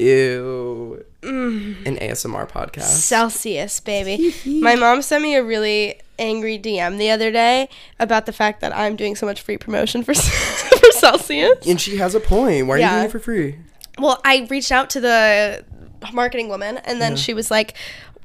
Ew. Mm. An ASMR podcast. Celsius, baby. My mom sent me a really angry DM the other day about the fact that I'm doing so much free promotion for for Celsius. and she has a point. Why are you doing it for free? Well, I reached out to the marketing woman, and then she was like,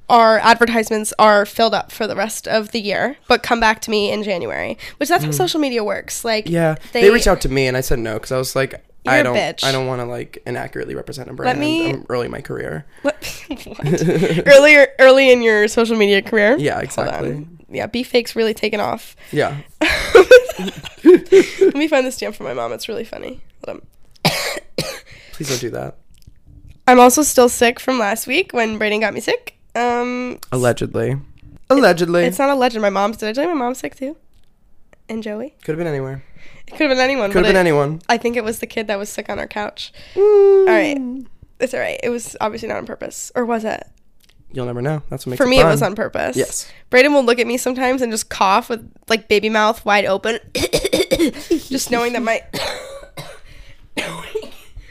"Our advertisements are filled up for the rest of the year, but come back to me in January." Which that's how social media works. Like, Mm. Yeah. They, reached out to me and I said no because I was like, You're a don't, bitch. I don't want to like inaccurately represent a brand. me- I'm early in my career. What? what? Earlier, early in your social media career. Yeah, exactly. Yeah, B fake's really taken off. Yeah. Let me find this DM from my mom. It's really funny. Hold on. Please don't do that. I'm also still sick from last week when Braden got me sick. Um, Allegedly. Allegedly. it's not a legend. My mom's. Did I tell you my mom's sick too? And Joey. Could have been anywhere. It could have been anyone. Could have been it- anyone. I think it was the kid that was sick on our couch. Mm. All right. It's all right. It was obviously not on purpose, or was it? You'll never know. That's what makes For it me, it was on purpose. Yes. Braden will look at me sometimes and just cough with like baby mouth wide open, just knowing that my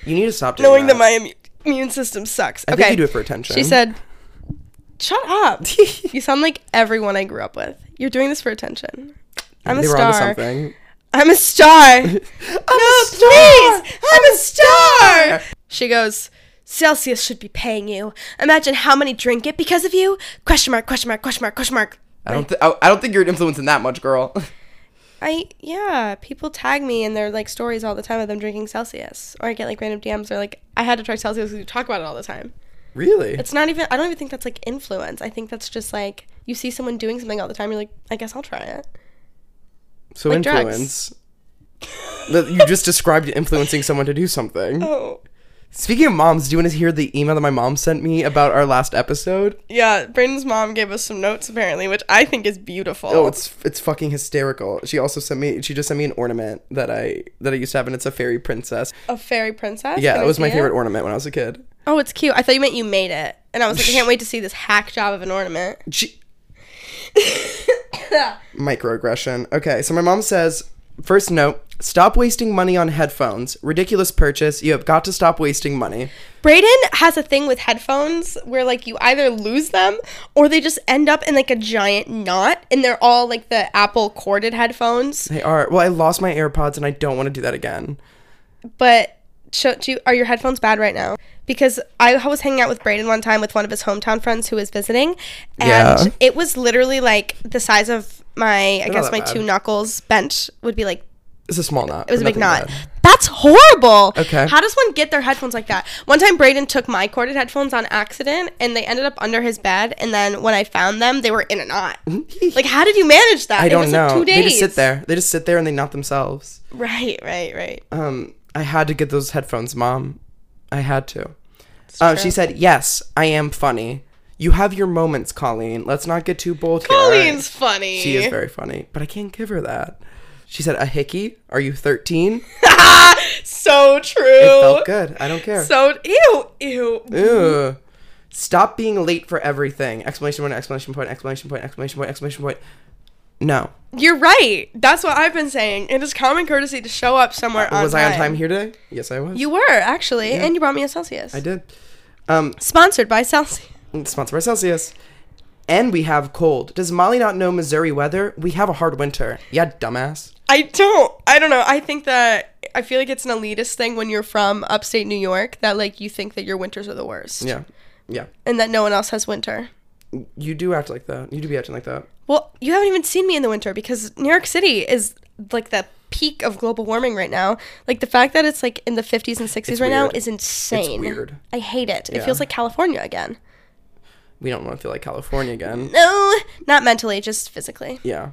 You need to stop doing knowing that. that my immu- immune system sucks. I okay. think you do it for attention. She said, "Shut up! you sound like everyone I grew up with. You're doing this for attention. I'm a they were onto star. something. I'm a star. I'm no, please, I'm a star." She goes. Celsius should be paying you. Imagine how many drink it because of you. Question mark, question mark, question mark, question mark. I don't. Th- I don't think you're influencing that much, girl. I yeah, people tag me in their like stories all the time of them drinking Celsius, or I get like random DMs or like I had to try Celsius because you talk about it all the time. really? It's not even. I don't even think that's like influence. I think that's just like you see someone doing something all the time. You're like, I guess I'll try it. So like influence. That you just described influencing someone to do something. Oh Speaking of moms, do you want to hear the email that my mom sent me about our last episode? yeah, Braden's mom gave us some notes apparently, which I think is beautiful. Oh, it's it's fucking hysterical. She also sent me. She just sent me an ornament that I that I used to have, and it's a fairy princess. a fairy princess. Yeah, Can that was my it? favorite ornament when I was a kid. Oh, it's cute. I thought you meant you made it, and I was like, I can't wait to see this hack job of an ornament. She- Microaggression. Okay, so my mom says, first note, stop wasting money on headphones. Ridiculous purchase. You have got to stop wasting money. Braden has a thing with headphones where like you either lose them or they just end up in like a giant knot and they're all like the Apple corded headphones. They are. Well, I lost my AirPods and I don't want to do that again. But should you, are your headphones bad right now? Because I was hanging out with Braden one time with one of his hometown friends who was visiting and Yeah. it was literally like the size of my I not guess my bad. two knuckles bent would be like It's a small knot. It was a big knot. bad. That's horrible. Okay. How does one get their headphones like that? One time, Braden took my corded headphones on accident, and they ended up under his bed. And then when I found them, they were in a knot. like, how did you manage that? I don't was, know. Like two days. They just sit there. They just sit there and they knot themselves. Right, right, right. Um, I had to get those headphones, mom. I had to. Uh, she said, "Yes, I am funny. You have your moments, Colleen. Let's not get too bold here." Colleen's funny. She is very funny, but I can't give her that. She said, "A hickey? Are you 13?" so true. It felt good. I don't care. So ew, ew. Ew. Stop being late for everything! Exclamation point! Exclamation point! Exclamation point! Exclamation point! Exclamation point! No. You're right. That's what I've been saying. It is common courtesy to show up somewhere on was time. I on time here today? Yes, I was. You were actually, and you brought me a Celsius. I did. Um, Sponsored by Celsius. sponsored by Celsius. And we have cold. Does Molly not know Missouri weather? We have a hard winter. Yeah, dumbass. I don't. I don't know. I think that I feel like it's an elitist thing when you're from upstate New York that like you think that your winters are the worst. Yeah. Yeah. And that no one else has winter. You do act like that. You do be acting like that. Well, you haven't even seen me in the winter because New York City is like the peak of global warming right now. Like the fact that it's like in the 50s and 60s It's right now is insane. weird. I hate it. It feels like California again. We don't want to feel like California again. No, not mentally, just physically. Yeah.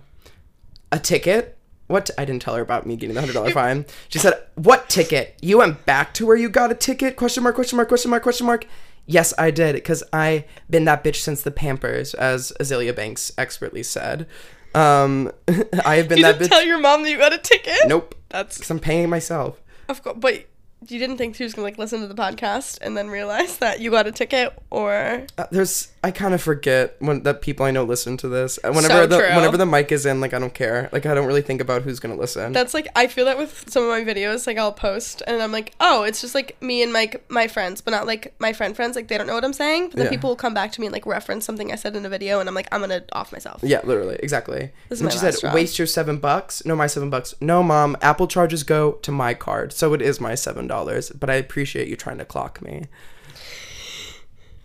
A ticket? What? I didn't tell her about me getting the hundred dollar fine. She said, "What ticket? You went back to where you got a ticket?" Question mark? Question mark? Question mark? Question mark? Yes, I did, because I been that bitch since the Pampers, as Azealia Banks expertly said. Um, I have been You that didn't bitch. tell your mom that you got a ticket? nope, That's because I'm paying myself. of course, but you didn't think she was gonna like listen to the podcast and then realize that you got a ticket, or Uh, there's I kind of forget when that people I know listen to this. Whenever So the true. whenever the mic is in, like I don't care. Like I don't really think about who's gonna listen. that's like I feel that with some of my videos. Like I'll post and I'm like, oh, it's just like me and my my friends, but not like my friend friends. Like they don't know what I'm saying, but then Yeah. people will come back to me and like reference something I said in a video, and I'm like, I'm gonna off myself. yeah, literally, exactly. This is and my she said. "Waste your seven bucks." No, my seven bucks. No, mom. Apple charges go to my card, so it is my seven dollars. But I appreciate you trying to clock me.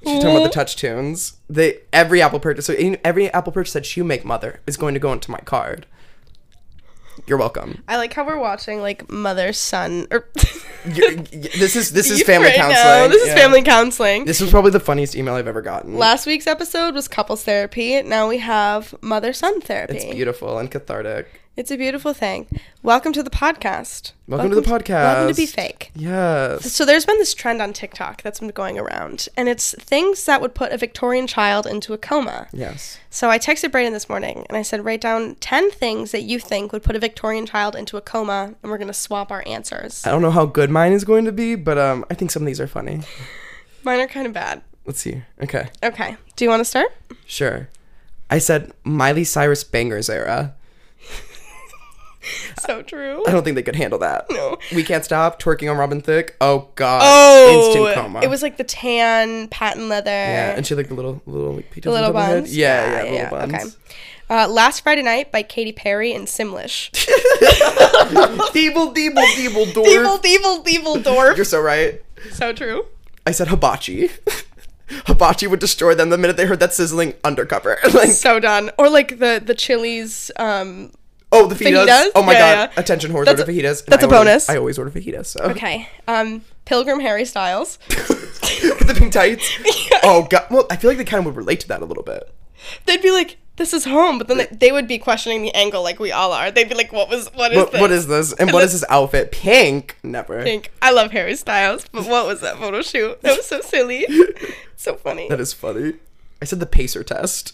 She's talking about the touch tunes. They every Apple purchase, so every Apple purchase that you make, mother, is going to go into my card. You're welcome. I like how we're watching like mother son or this is this is family right now. counseling. This is Yeah. family counseling. This was probably the funniest email I've ever gotten. Last week's episode was couples therapy. Now we have mother son therapy. It's beautiful and cathartic. It's a beautiful thing. Welcome to the podcast. Welcome to the podcast. Welcome to. Be Fake. Yes. So there's been this trend on TikTok that's been going around, and it's things that would put a Victorian child into a coma. Yes. So I texted Braden this morning and I said, write down 10 things that you think would put a Victorian child into a coma, and we're going to swap our answers. I don't know how good mine is going to be, but um, I think some of these are funny. Mine are kind of bad. Let's see. Okay. Okay. Do you want to start? Sure. I said Miley Cyrus bangers era. So true. I don't think they could handle that. No. We can't stop twerking on Robin Thicke. Oh God. Oh, Instant coma. it was like the tan patent leather. Yeah, and she had like the little little like the little buns. Yeah, yeah, little buns. Okay. Uh, Last Friday Night by Katy Perry and Simlish. Deeble, deeble, deeble, door. Evil, evil, evil dwarf. You're so right. so true. I said hibachi. hibachi would destroy them the minute they heard that sizzling undercover. like, So done. Or like the the chilies. Um. Oh, the fajitas. Fajitas? Oh my Yeah, god. yeah. Attention, whores That's order a- fajitas. that's I a order- bonus. I always order fajitas. So. Okay. Um. Pilgrim Harry Styles. With the pink tights. Oh god. Well, I feel like they kind of would relate to that a little bit. They'd be like, "This is home," but then they, they would be questioning the angle, like we all are. They'd be like, "What was? What is What, this?" what is this? And what is this outfit? Pink? Never. Pink. I love Harry Styles, but what was that photo shoot? That was so silly. so funny. That is funny. I said the pacer test.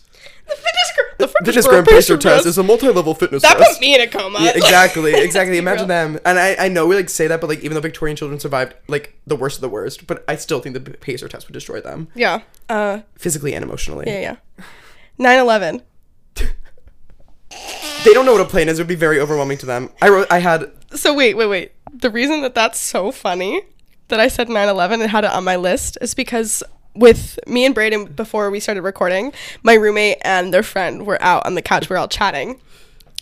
The fitness, gr- the The fitness Discord pacer test is a multi-level fitness that test. put me in a coma. Yeah, exactly, exactly. Imagine them. And I, I know we like say that, but like even though Victorian children survived like the worst of the worst, but I still think the pacer test would destroy them Yeah. Uh. physically and emotionally. Yeah. Yeah. 9/11. They don't know what a plane is. It would be very overwhelming to them. I wrote. I had. So wait, wait, wait. The reason that that's so funny that I said 9/11 and had it on my list is because with me and Braden before we started recording, my roommate and their friend were out on the couch. We were all chatting.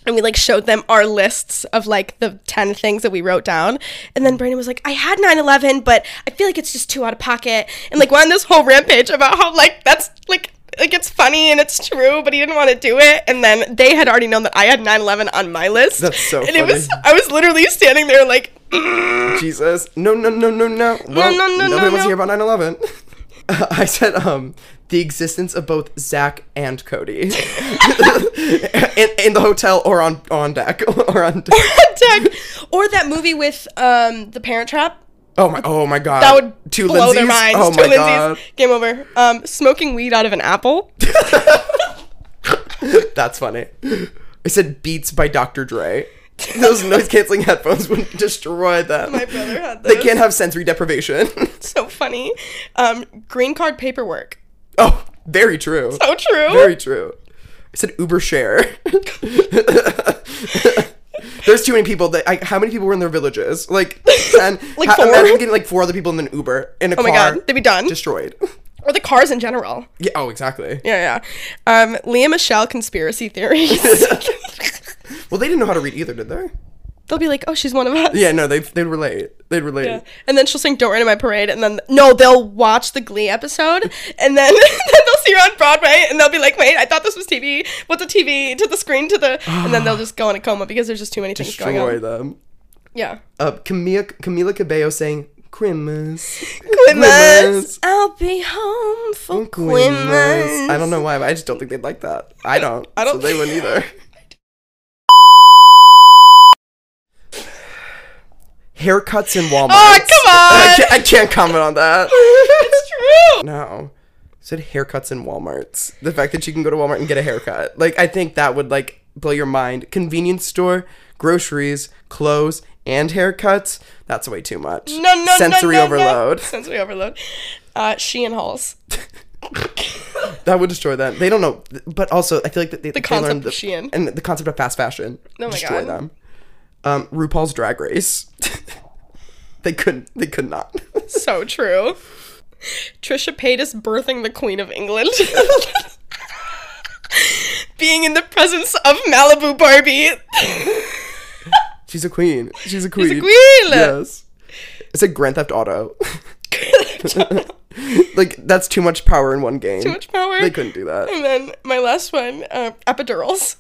And we like showed them our lists of like the 10 things that we wrote down. And then Braden was like, I had 9 11, but I feel like it's just too out of pocket. And like went on this whole rampage about how like that's like like it's funny and it's true, but he didn't want to do it. And then they had already known that I had 9 11 on my list. That's so And it was. I was literally standing there like mm. Jesus. No, no, no, no, no. Well, no, no, nobody no, wants no. to hear about 9 11. I said, um, the existence of both Zack and Cody in, in the hotel or on on deck or on deck. tag. Or that movie with um the Parent Trap. Oh my! Oh my God! That would Two blow their minds. Oh Two my Lindsays. God! Game over. Um, smoking weed out of an apple. That's funny. I said Beats by Dr. Dre. Those noise canceling headphones would destroy them. My brother had They can't have sensory deprivation. so funny. Um, green card paperwork. oh, very true. So true. Very true. I said Uber share. There's too many people that I, how many people were in their villages? Like ten. Like ha- four? Imagine getting like four other people in an Uber in a oh car. my god, they'd be done. destroyed. or the cars in general. yeah. Oh, exactly. Yeah, yeah. Um, Lea Michele conspiracy theories. Well, they didn't know how to read either, did they? They'll be like, "Oh, she's one of us." Yeah. No, they they'd relate. They'd relate. Yeah. And then she'll sing "Don't Rain on My Parade," and then no, they'll watch the Glee episode, and then, then they'll see her on Broadway, and they'll be like, "Wait, I thought this was TV. What's the TV to the screen to the?" and then they'll just go in a coma because there's just too many things going on. Destroy them. Yeah. Uh, Camila Camila Cabello saying Christmas. Quimas, I'll be home for Quimas. I don't know why, but I just don't think they'd like that. I don't. I don't- So they wouldn't either. Haircuts in Walmart. Oh, come I on! can't, I can't comment on that. it's true. No. Said haircuts in Walmarts. The fact that you can go to Walmart and get a haircut. Like I think that would like blow your mind. Convenience store, groceries, clothes, and haircuts, that's way too much. No, no, Sensory no, no, no. overload. Sensory overload. Uh, Shein hauls. That would destroy them. They don't know, but also I feel like they, the they concept learned of Shein. and the concept of fast fashion Oh my destroy God. them. Um, RuPaul's Drag Race. they couldn't. They could not. So true. Trisha Paytas birthing the Queen of England. Being in the presence of Malibu Barbie. She's a queen. She's a queen. She's a queen. Yes. It's like Grand Theft Auto. like that's too much power in one game. Too much power. They couldn't do that. And then my last one, uh, epidurals.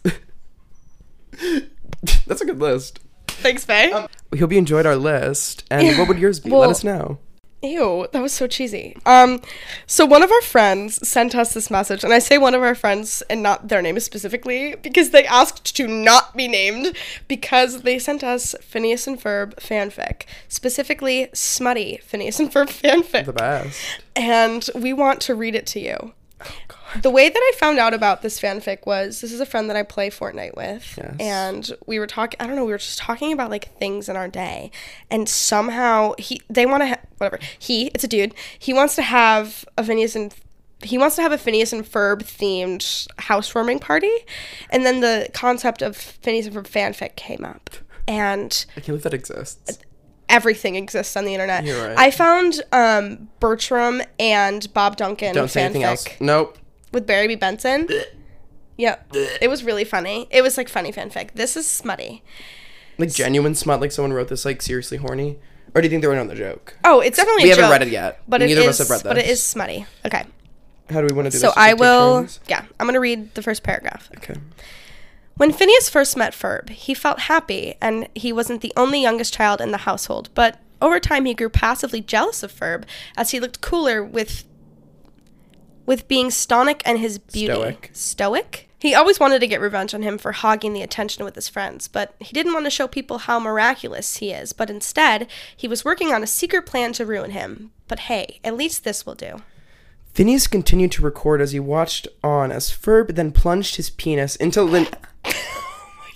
That's a good list. Thanks, Faye. We hope you enjoyed our list. And what would yours be? Well- Let us know. Ew, that was so cheesy. Um, so one of our friends sent us this message, and I say one of our friends and not their name specifically because they asked to not be named because they sent us Phineas and Ferb fanfic, specifically smutty Phineas and Ferb fanfic, The best. and we want to read it to you. Oh, The way that I found out about this fanfic was this is a friend that I play Fortnite with, Yes. and we were talking. I don't know, we were just talking about like things in our day, and somehow he they want to ha- whatever he it's a dude he wants to have a Phineas and he wants to have a Phineas and Ferb themed housewarming party, and then the concept of Phineas and Ferb fanfic came up, and I can't believe that exists. everything exists on the internet. You're right. I found um, Bertram and Bob Duncan Don't say anything else. Nope. With Barry B. Benson. Yep. It was really funny. It was like funny fanfic. This is smutty. Like genuine smut. Like someone wrote this. Like seriously horny. Or do you think they were on the joke? Oh, it's definitely We a haven't joke, read it yet. But it Neither of us have read that. But it is smutty. Okay. How do we want to do So this? Just, I will. Yeah, I'm gonna read the first paragraph. Okay. When Phineas first met Ferb, he felt happy, and he wasn't the only youngest child in the household. But over time, he grew passively jealous of Ferb as he looked cooler with with being stonic and his beauty. Stoic. Stoic? He always wanted to get revenge on him for hogging the attention with his friends, but he didn't want to show people how miraculous he is. But instead, he was working on a secret plan to ruin him. But hey, at least this will do. Phineas continued to record as he watched on as Ferb then plunged his penis into Lin. Oh my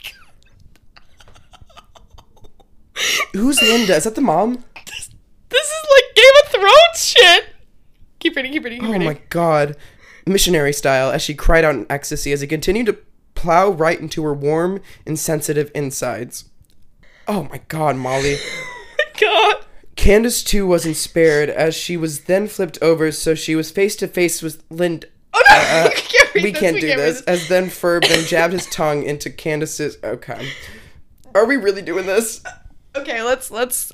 god. Who's Linda? Is that the mom? This is like Game of Thrones shit! Keep reading, keep reading, keep Oh reading. my god. Missionary style as she cried out in ecstasy as he continued to plow right into her warm and sensitive insides. Oh my god, Molly. Oh my god. Candace too wasn't spared as she was then flipped over so she was face to face with Linda. Oh no! we can't, Uh, We this, can't do read this. As then Ferb then jabbed his tongue into Candace's. Okay. Are we really doing this? Okay, let's let's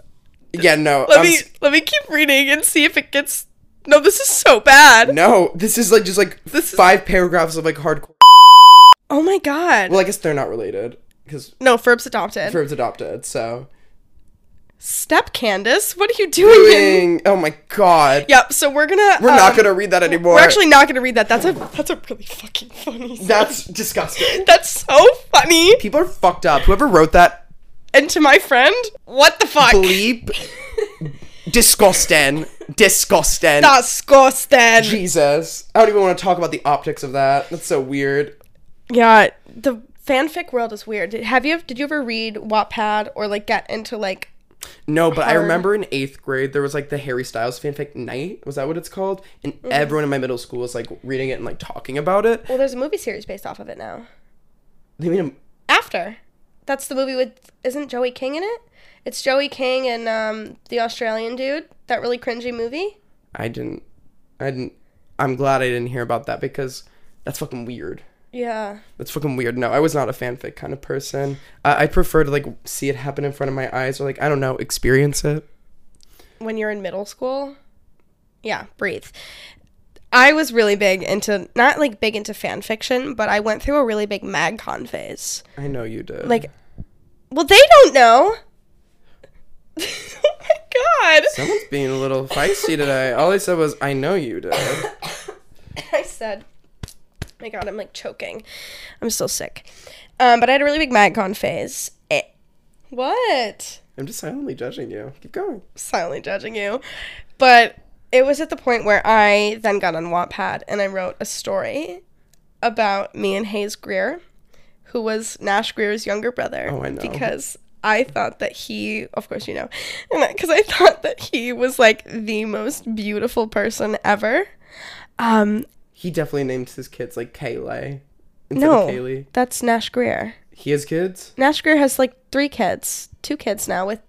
Yeah, no. let I'm me let me keep reading and see if it gets. No, this is so bad. no, this is like just like This is- five paragraphs of like hardcore. Oh my god. Well, I guess they're not related because no, Ferb's adopted. Ferb's adopted. So Step Candace, what are you doing? doing. Oh my god. Yep. So we're gonna. We're not um, gonna read that anymore. We're actually not gonna read that. That's a that's a really fucking funny. song. That's disgusting. that's so funny. People are fucked up. Whoever wrote that, And to my friend, what the fuck? bleep. disgusting. Disgusting. Disgusting. Jesus. I don't even want to talk about the optics of that. That's so weird. Yeah, the fanfic world is weird. Did, have you did you ever read Wattpad or like get into like No, but I remember in eighth grade there was like the Harry Styles fanfic night. Was that what it's called? And Mm-hmm. everyone in my middle school was like reading it and like talking about it. well, there's a movie series based off of it now. They mean After, that's the movie with isn't Joey King in it? It's Joey King and um, the Australian dude. That really cringy movie. I didn't. I didn't. I'm glad I didn't hear about that because that's fucking weird. Yeah. That's fucking weird. No, I was not a fanfic kind of person. I I prefer to like see it happen in front of my eyes or like I don't know, experience it. When you're in middle school. Yeah, breathe. I was really big into not like big into fan fiction, but I went through a really big MagCon phase. I know you did. Like, well, they don't know. Oh my god! someone's being a little feisty today. All I said was, "I know you did." I said, my god, I'm like choking. I'm still sick. Um, but I had a really big MagCon phase. Eh. What? I'm just silently judging you. Keep going. Silently judging you. But it was at the point where I then got on Wattpad and I wrote a story about me and Hayes Grier, who was Nash Grier's younger brother. Oh, I know. Because I thought that he, of course, you know, because I thought that he was like the most beautiful person ever. Um, He definitely named his kids like Kayle instead no, of Kaylee. that's Nash Grier. He has kids. Nash Grier has like three kids, two kids now with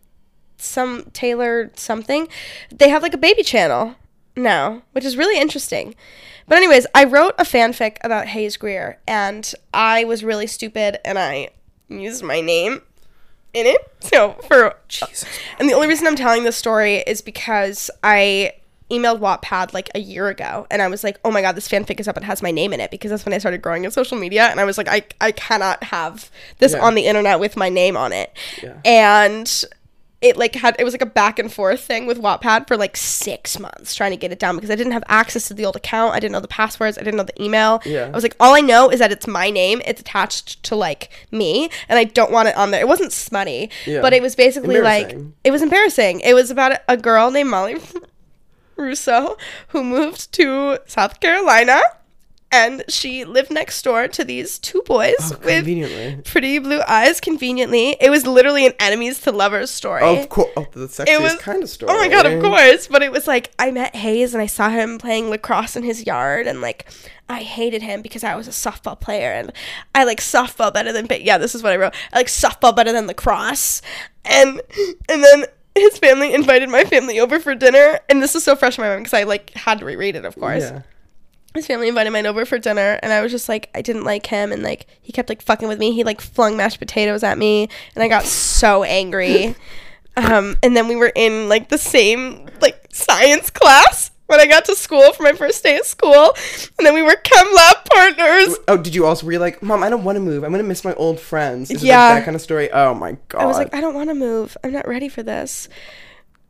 some Taylor something. They have like a baby channel now, which is really interesting. But anyways, I wrote a fanfic about Hayes Grier, and I was really stupid, and I used my name in it. So for Jesus. and the only reason I'm telling this story is because I emailed Wattpad like a year ago and I was like, oh my god, this fanfic is up. and has my name in it because that's when I started growing in social media. And I was like, I, I cannot have this Yeah. on the internet with my name on it. Yeah. And it like had it was like a back and forth thing with Wattpad for like six months trying to get it down because I didn't have access to the old account. I didn't know the passwords. I didn't know the email. Yeah. I was like, all I know is that it's my name. It's attached to like me, and I don't want it on there. It wasn't smutty, Yeah. but it was basically like it was embarrassing. It was about a girl named Molly Russo who moved to South Carolina and she lived next door to these two boys Oh, with pretty blue eyes conveniently. It was literally an enemies to lovers story. Of course. Oh, the sexiest was- kind of story. Oh my god, of course. But it was like I met Hayes and I saw him playing lacrosse in his yard and like I hated him because I was a softball player and I like softball better than yeah, this is what I wrote. I like softball better than lacrosse. And and then his family invited my family over for dinner and this is so fresh in my mind because I like had to reread it of course Yeah. His family invited mine over for dinner and i was just like i didn't like him and like he kept like fucking with me he like flung mashed potatoes at me and i got so angry um and then we were in like the same like science class when i got to school for my first day of school and then we were chem lab partners Oh, did you also? Were you like, Mom? I don't want to move. I'm gonna miss my old friends. Is it Yeah. like that kind of story. Oh my god. i was like i don't want to move i'm not ready for this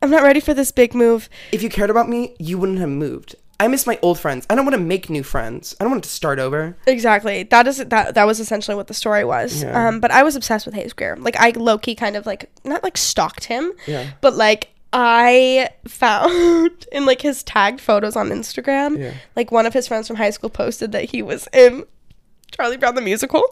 i'm not ready for this big move if you cared about me, you wouldn't have moved. I miss my old friends. I don't want to make new friends. I don't want to start over. Exactly. That is that. That was essentially what the story was. Yeah. Um, but I was obsessed with Hayes Grier. Like I low key kind of like not like stalked him. Yeah. But like I found in like his tagged photos on Instagram, Yeah. like one of his friends from high school posted that he was in Charlie Brown the musical.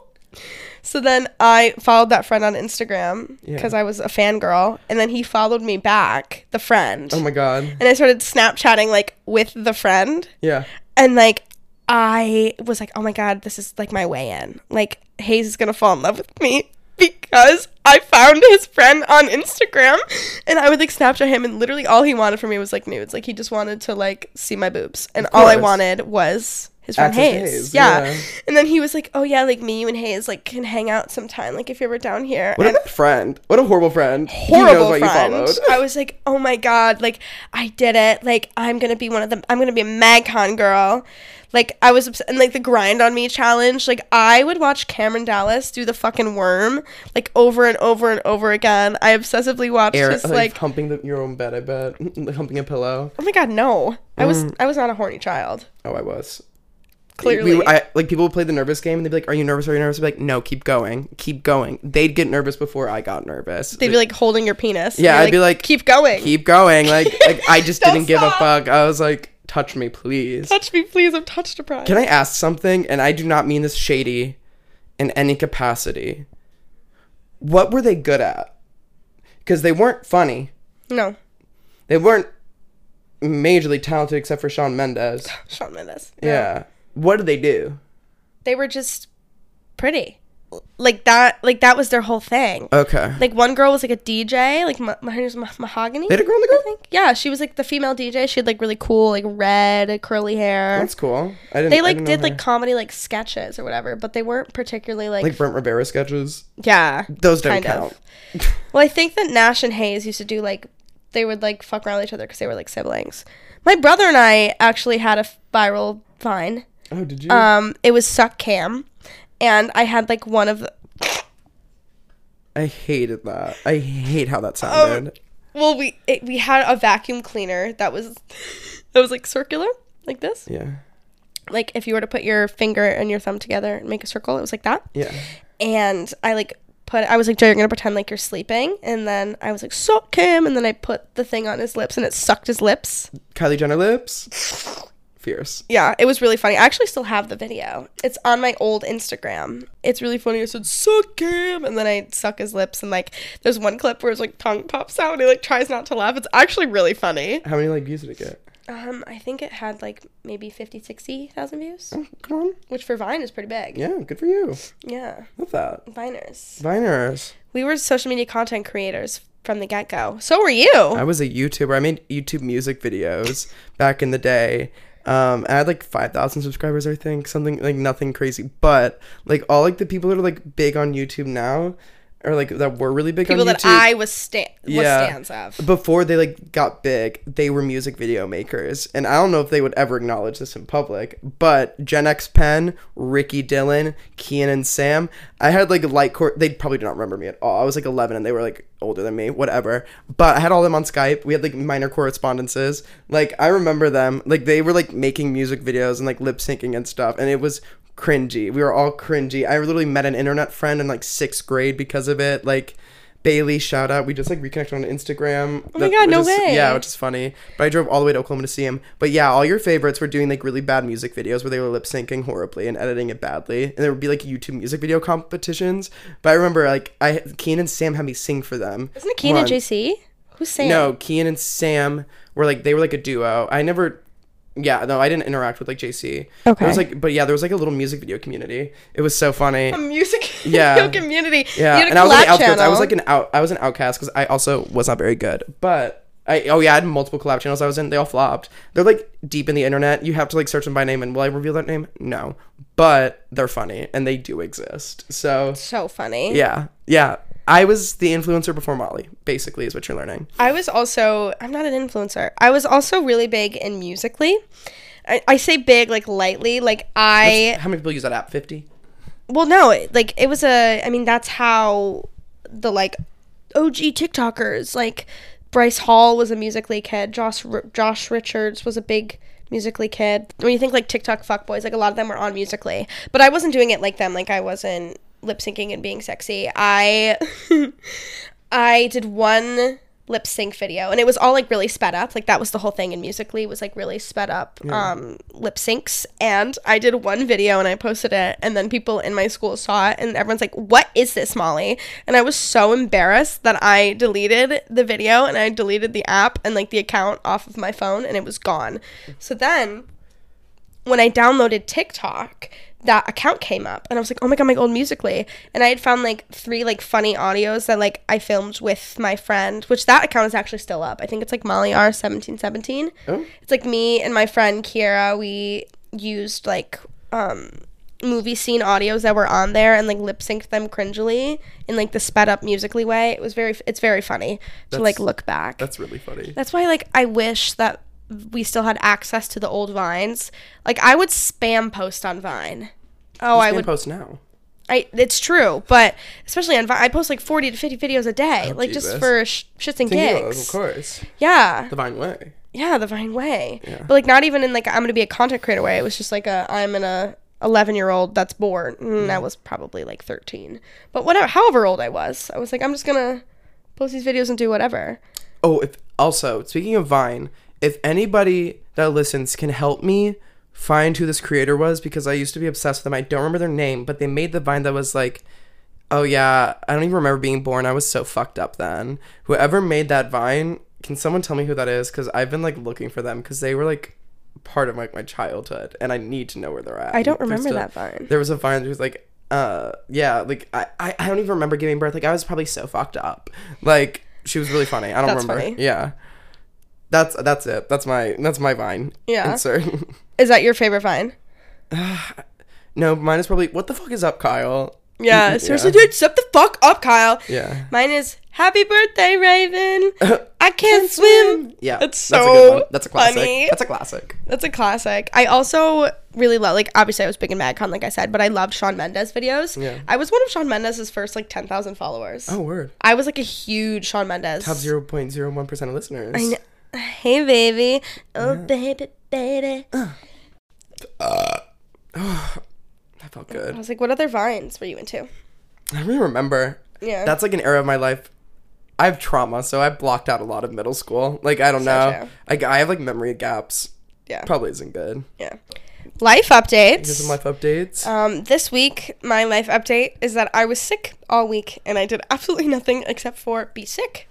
So then I followed that friend on Instagram Yeah. because I was a fangirl, and then he followed me back, the friend, Oh my god. and I started Snapchatting like with the friend Yeah. and like I was like, oh my god, this is like my way in. Like Hayes is gonna fall in love with me because I found his friend on Instagram, and I would like Snapchat him, and literally all he wanted from me was like nudes. Like he just wanted to like see my boobs, and all I wanted was his friend Hayes. Hayes, Yeah. yeah. and then he was like, oh yeah, like me, you and Hayes like can hang out sometime. Like if you're ever down here. What a And- bad friend. What a horrible friend. He knows horrible what you friend. followed. I was like, oh my god, like I did it. Like I'm gonna be one of them. I'm gonna be a MagCon girl. Like I was obs- and like the grind on me challenge. Like I would watch Cameron Dallas do the fucking worm like over and over and over again. I obsessively watched Air, his like, like. humping the, your own bed. I bet humping a pillow. Oh my god, no! I was Mm. I was not a horny child. Oh, I was. Clearly, We, I, like people would play the nervous game and they'd be like, "Are you nervous? Are you nervous?" I'd be like, "No, keep going, keep going." They'd get nervous before I got nervous. they'd be like holding your penis. Yeah, I'd be like, keep going. keep going. Like, like I just didn't give a fuck. I was like, touch me, please. Touch me, please. I'm touch deprived. Can I ask something? And I do not mean this shady in any capacity. What were they good at? Because they weren't funny. no, They weren't majorly talented except for Shawn Mendes. Shawn Mendes. No. Yeah. What did they do? they were just pretty like that like that was their whole thing Okay. like one girl was like a dj like ma- her name's Ma- mahogany They had a girl in the I group? think yeah she was like the female dj she had like really cool like red curly hair That's cool. I didn't. they I like didn't know did like her. comedy like sketches or whatever but they weren't particularly like, like Brent Rivera sketches. yeah Those don't kind count. of. well i think that nash and hayes used to do like they would like fuck around with each other because they were like siblings my brother and i actually had a viral vine Oh, did you? um it was suck cam and i had like one of the I hated that. I hate how Um, that sounded. Well, we it, we had a vacuum cleaner that was that was like circular, like this. yeah. Like if you were to put your finger and your thumb together and make a circle, it was like that. Yeah. And I like put I was like, Joe, you're gonna pretend like you're sleeping, and then I was like, suck him, and then I put the thing on his lips, and it sucked his lips. Kylie Jenner lips. Fierce. Yeah, it was really funny. I actually still have the video. It's on my old Instagram. It's really funny. I said, suck him. And then I suck his lips. And like, there's one clip where his like tongue pops out and he like tries not to laugh. It's actually really funny. How many like views did it get? Um, I think it had like maybe 50, 60,000 views, Oh, come on. which for Vine is pretty big. Yeah, good for you. Yeah. Love that. Viners. Viners. We were social media content creators from the get go. So were you. I was a YouTuber. I made YouTube music videos back in the day. Um, I had like five thousand subscribers, I think, something like nothing crazy. But like all like the people that are like big on YouTube now, or like that were really big People on that I was, sta- was Yeah. stands of. before they like got big, they were music video makers, and I don't know if they would ever acknowledge this in public. But JennxPenn, Ricky Dillon, Kian and Sam, I had like light court. They probably do not remember me at all. I was like 11, and they were like older than me, whatever. But I had all them on Skype. We had like minor correspondences. Like I remember them. Like they were like making music videos and like lip syncing and stuff, and it was cringy. We were all cringy. I literally met an internet friend in like sixth grade because of it. Like Bailey, shout out. We just like reconnected on Instagram. Oh my God, no is- way. Yeah, which is funny. But I drove all the way to Oklahoma to see him. But yeah, all your favorites were doing like really bad music videos where they were lip syncing horribly and editing it badly. And there would be like YouTube music video competitions. But I remember like I Kian and Sam had me sing for them. Isn't it Kian and Once. JC? Who's Sam? No, Kian and Sam were like they were like a duo. I never yeah, no, I didn't interact with like JC. Okay. There was like but yeah, there was like a little music video community. It was so funny. A music Yeah. video community. Yeah, You had a and I was like the collab outskirts. I was like an out. I was an outcast because I also was not very good. But I oh yeah, I had multiple collab channels I was in. They all flopped. They're like deep in the internet. You have to like search them by name. And will I reveal that name? No, but they're funny and they do exist. So so funny. yeah, yeah. I was the influencer before Molly. Basically, is what you're learning. I was also I'm not an influencer. I was also really big in Musical.ly. I, I say big like lightly. Like I How many people use that app? Fifty. well no it- like it was a I mean that's how the like OG TikTokers like Bryce Hall was a Musical.ly kid. Josh R- Josh Richards was a big Musical.ly kid. When you think like TikTok fuckboys, like a lot of them were on Musical.ly, but I wasn't doing it like them. Like I wasn't lip syncing and being sexy. I I did one lip sync video and it was all like really sped up. Like that was the whole thing in Musical.ly was like really sped up um lip syncs. And i did one video and i posted it and then people in my school saw it and everyone's like what is this molly? And i was so embarrassed that i deleted the video and i deleted the app and like the account off of my phone and it was gone. So then when I downloaded TikTok, that account came up and I was like, oh my god, my old Musical.ly. And I had found like three like funny audios that like I filmed with my friend, which that account is actually still up. I think it's like Molly R seventeen seventeen. Oh. It's like me and my friend Kira, we used like um movie scene audios that were on there and like lip synced them cringily in like the sped up Musical.ly way. It was very it's very funny to like look back. That's really funny. That's why like I wish that we still had access to the old vines. Like I would spam post on Vine. Oh, I would. post now. I it's true, but especially on Vine, I post like forty to fifty videos a day, Oh, like just for sh- shits and gigs. of course. Yeah, The Vine way. yeah, the Vine way. Yeah. But like not even in like I'm gonna be a content creator way. It was just like a I'm in a 11 year old that's bored. Mm, I was probably like 13, but whatever. However old I was, I was like I'm just gonna post these videos and do whatever. Oh, if also speaking of Vine, if anybody that listens can help me find who this creator was because I used to be obsessed with them. I don't remember their name, but they made the Vine that was like, oh yeah, I don't even remember being born. I was so fucked up then. Whoever made that Vine, can someone tell me who that is? Because I've been like looking for them because they were like part of like my childhood, and I need to know where they're at. I don't remember still- that Vine. There was a Vine that was like. Uh yeah, like I, I I don't even remember giving birth. Like I was probably so fucked up. Like she was really funny. I don't remember. funny. Yeah. That's that's it. That's my that's my vine. Yeah. Insert. Is that your favorite Vine? no, mine is probably what the fuck is up, Kyle? Yeah, seriously, dude, step the fuck up, Kyle. Yeah. Mine is Happy Birthday, Raven. I can't swim. Yeah. That's that's a so good one. That's a classic. funny. That's a classic. That's a classic. I also really love, like, obviously I was big in MagCon, like I said, but I loved Shawn Mendes videos. Yeah. I was one of Shawn Mendes' first, like, 10,000 followers. Oh word. I was, like, a huge Shawn Mendes. Top zero point zero one percent of listeners. I kn- Hey, baby. Oh, baby, baby. That felt good. I was like, what other vines were you into? I don't really remember. Yeah. That's like an era of my life. I have trauma, so I blocked out a lot of middle school. Like I don't So know. true. Like I have like memory gaps. Yeah. probably isn't good. Yeah. Life Here's updates. some life updates. Um, this week, my life update is that I was sick all week and I did absolutely nothing except for be sick.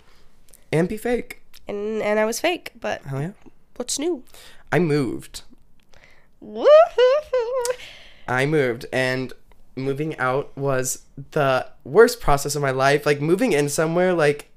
and be fake. And, and I was fake, but Hell yeah. what's new? I moved. Woo-hoo-hoo. I moved and moving out was the worst process of my life. Like moving in somewhere like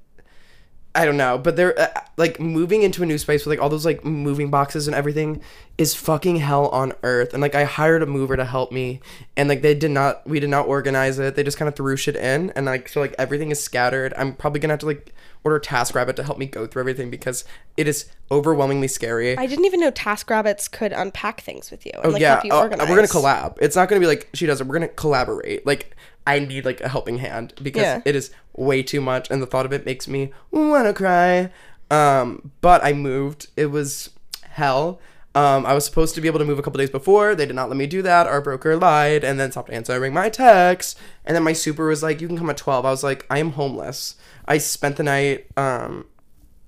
I don't know, but there uh, like moving into a new space with like all those like moving boxes and everything is fucking hell on earth. And like I hired a mover to help me and like they did not we did not organize it. They just kind of threw shit in and like so like everything is scattered. I'm probably to have to like order TaskRabbit to help me go through everything because it is overwhelmingly scary. I didn't even know TaskRabbits could unpack things with you and Oh like yeah, help you organize. we're gonna collab. It's not gonna be like she does it. We're gonna collaborate. Like I need like a helping hand because Yeah. it is way too much, and the thought of it makes me wanna cry. Um, but I moved. It was hell. Um, I was supposed to be able to move a couple days before. They did not let me do that. Our broker lied and then stopped answering my texts. And then my super was like, "You can come at 12. I was like, "I am homeless." I spent the night um,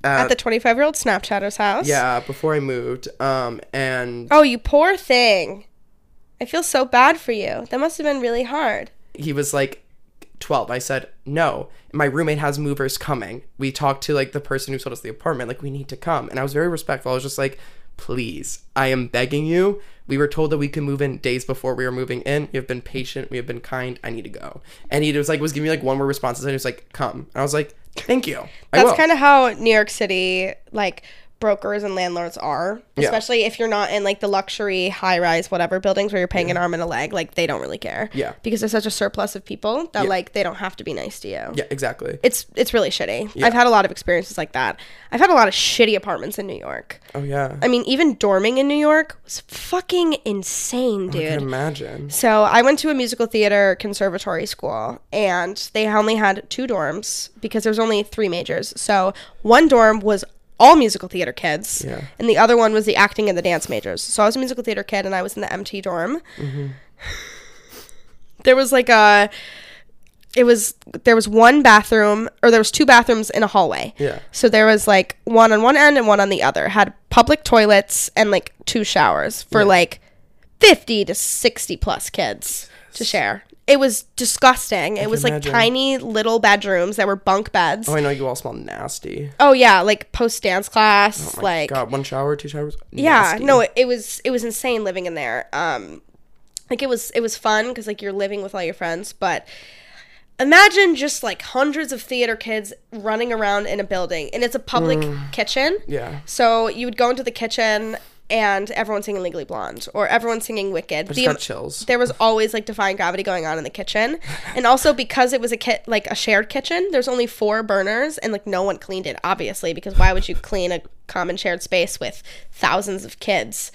At the 25 year old Snapchatter's house. yeah before I moved. Um, and Oh, you poor thing. I feel so bad for you. That must have been really hard. He was like 12 i said no my roommate has movers coming. We talked to like the person who sold us the apartment like we need to come. And i was very respectful. I was just like please i am begging you. We were told that we could move in days before we were moving in. We have been patient. We have been kind. I need to go. And he was like was giving me like one word responses and he was like come. And i was like thank you. I That's will. kind of how New York City, like, brokers and landlords are. Yeah. Especially if you're not in, like, the luxury, high rise, whatever buildings where you're paying an arm and a leg. Like, they don't really care. Yeah. Because there's such a surplus of people that, Yeah. like, they don't have to be nice to you. yeah exactly It's it's really shitty. I've had a lot of experiences like that. I've had a lot of shitty apartments in New York. oh yeah I mean, even dorming in New York was fucking insane, dude. i can imagine So I went to a musical theater conservatory school, and they only had two dorms because there was only three majors. So one dorm was all musical theater kids, Yeah. and the other one was the acting and the dance majors. So I was a musical theater kid, and I was in the MT dorm. Mm-hmm. there was like a, it was there was one bathroom, or there was two bathrooms in a hallway. yeah So there was like one on one end and one on the other. Had public toilets and like two showers for Yeah. like 50 to 60 plus kids to share. It was disgusting. It was like imagine. tiny little bedrooms that were bunk beds. oh i know you all smell nasty Oh yeah, like post dance class, oh my like god one shower two showers yeah, no, it, it was it was insane living in there. Um like it was it was fun cuz like you're living with all your friends, but imagine just like hundreds of theater kids running around in a building and it's a public kitchen. yeah So you would go into the kitchen and everyone singing Legally Blonde or everyone singing Wicked. I The- got chills there was always like defying gravity going on in the kitchen, and also because it was a kit like a shared kitchen, there's only four burners, and like no one cleaned it, obviously, because why would you clean a common shared space with thousands of kids?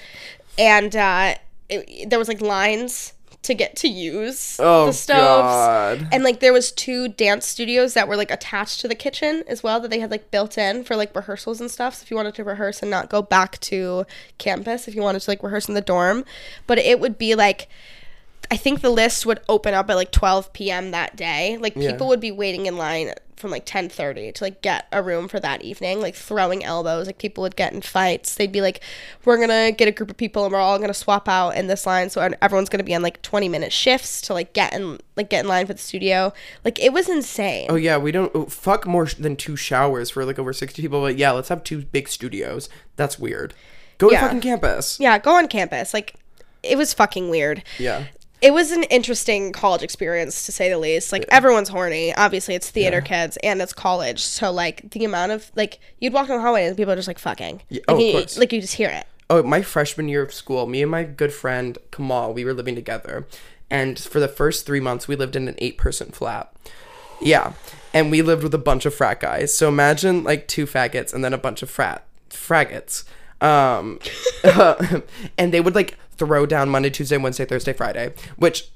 And uh, it, there was like lines to get to use oh the stoves. god And like there was two dance studios that were like attached to the kitchen as well that they had like built in for like rehearsals and stuff. So if you wanted to rehearse and not go back to campus, if you wanted to like rehearse in the dorm, but it would be like I think the list would open up at like 12 p.m. that day. Like Yeah. people would be waiting in line from like 10:30 to like get a room for that evening, like throwing elbows. Like people would get in fights. They'd be like, "We're gonna get a group of people and we're all gonna swap out in this line." So everyone's gonna be on like 20 minute shifts to like get in like get in line for the studio. Like it was insane. Oh yeah, we don't oh, fuck more sh- than two showers for like over sixty people. But yeah, let's have two big studios. That's weird. Go Yeah. to fucking campus. Yeah, go on campus. Like it was fucking weird. Yeah. It was an interesting college experience to say the least. Like everyone's horny. Obviously, it's theater kids and it's college. So like the amount of like you'd walk down the hallway and people are just like fucking. Yeah, like, oh, of you, course. like you just hear it. Oh, my freshman year of school, me and my good friend Kamal, we were living together, and for the first three months, we lived in an eight-person flat. Yeah, and we lived with a bunch of frat guys. So imagine like two faggots and then a bunch of frat fraggots. Um, and they would like throw down Monday, Tuesday, Wednesday, Thursday, Friday, which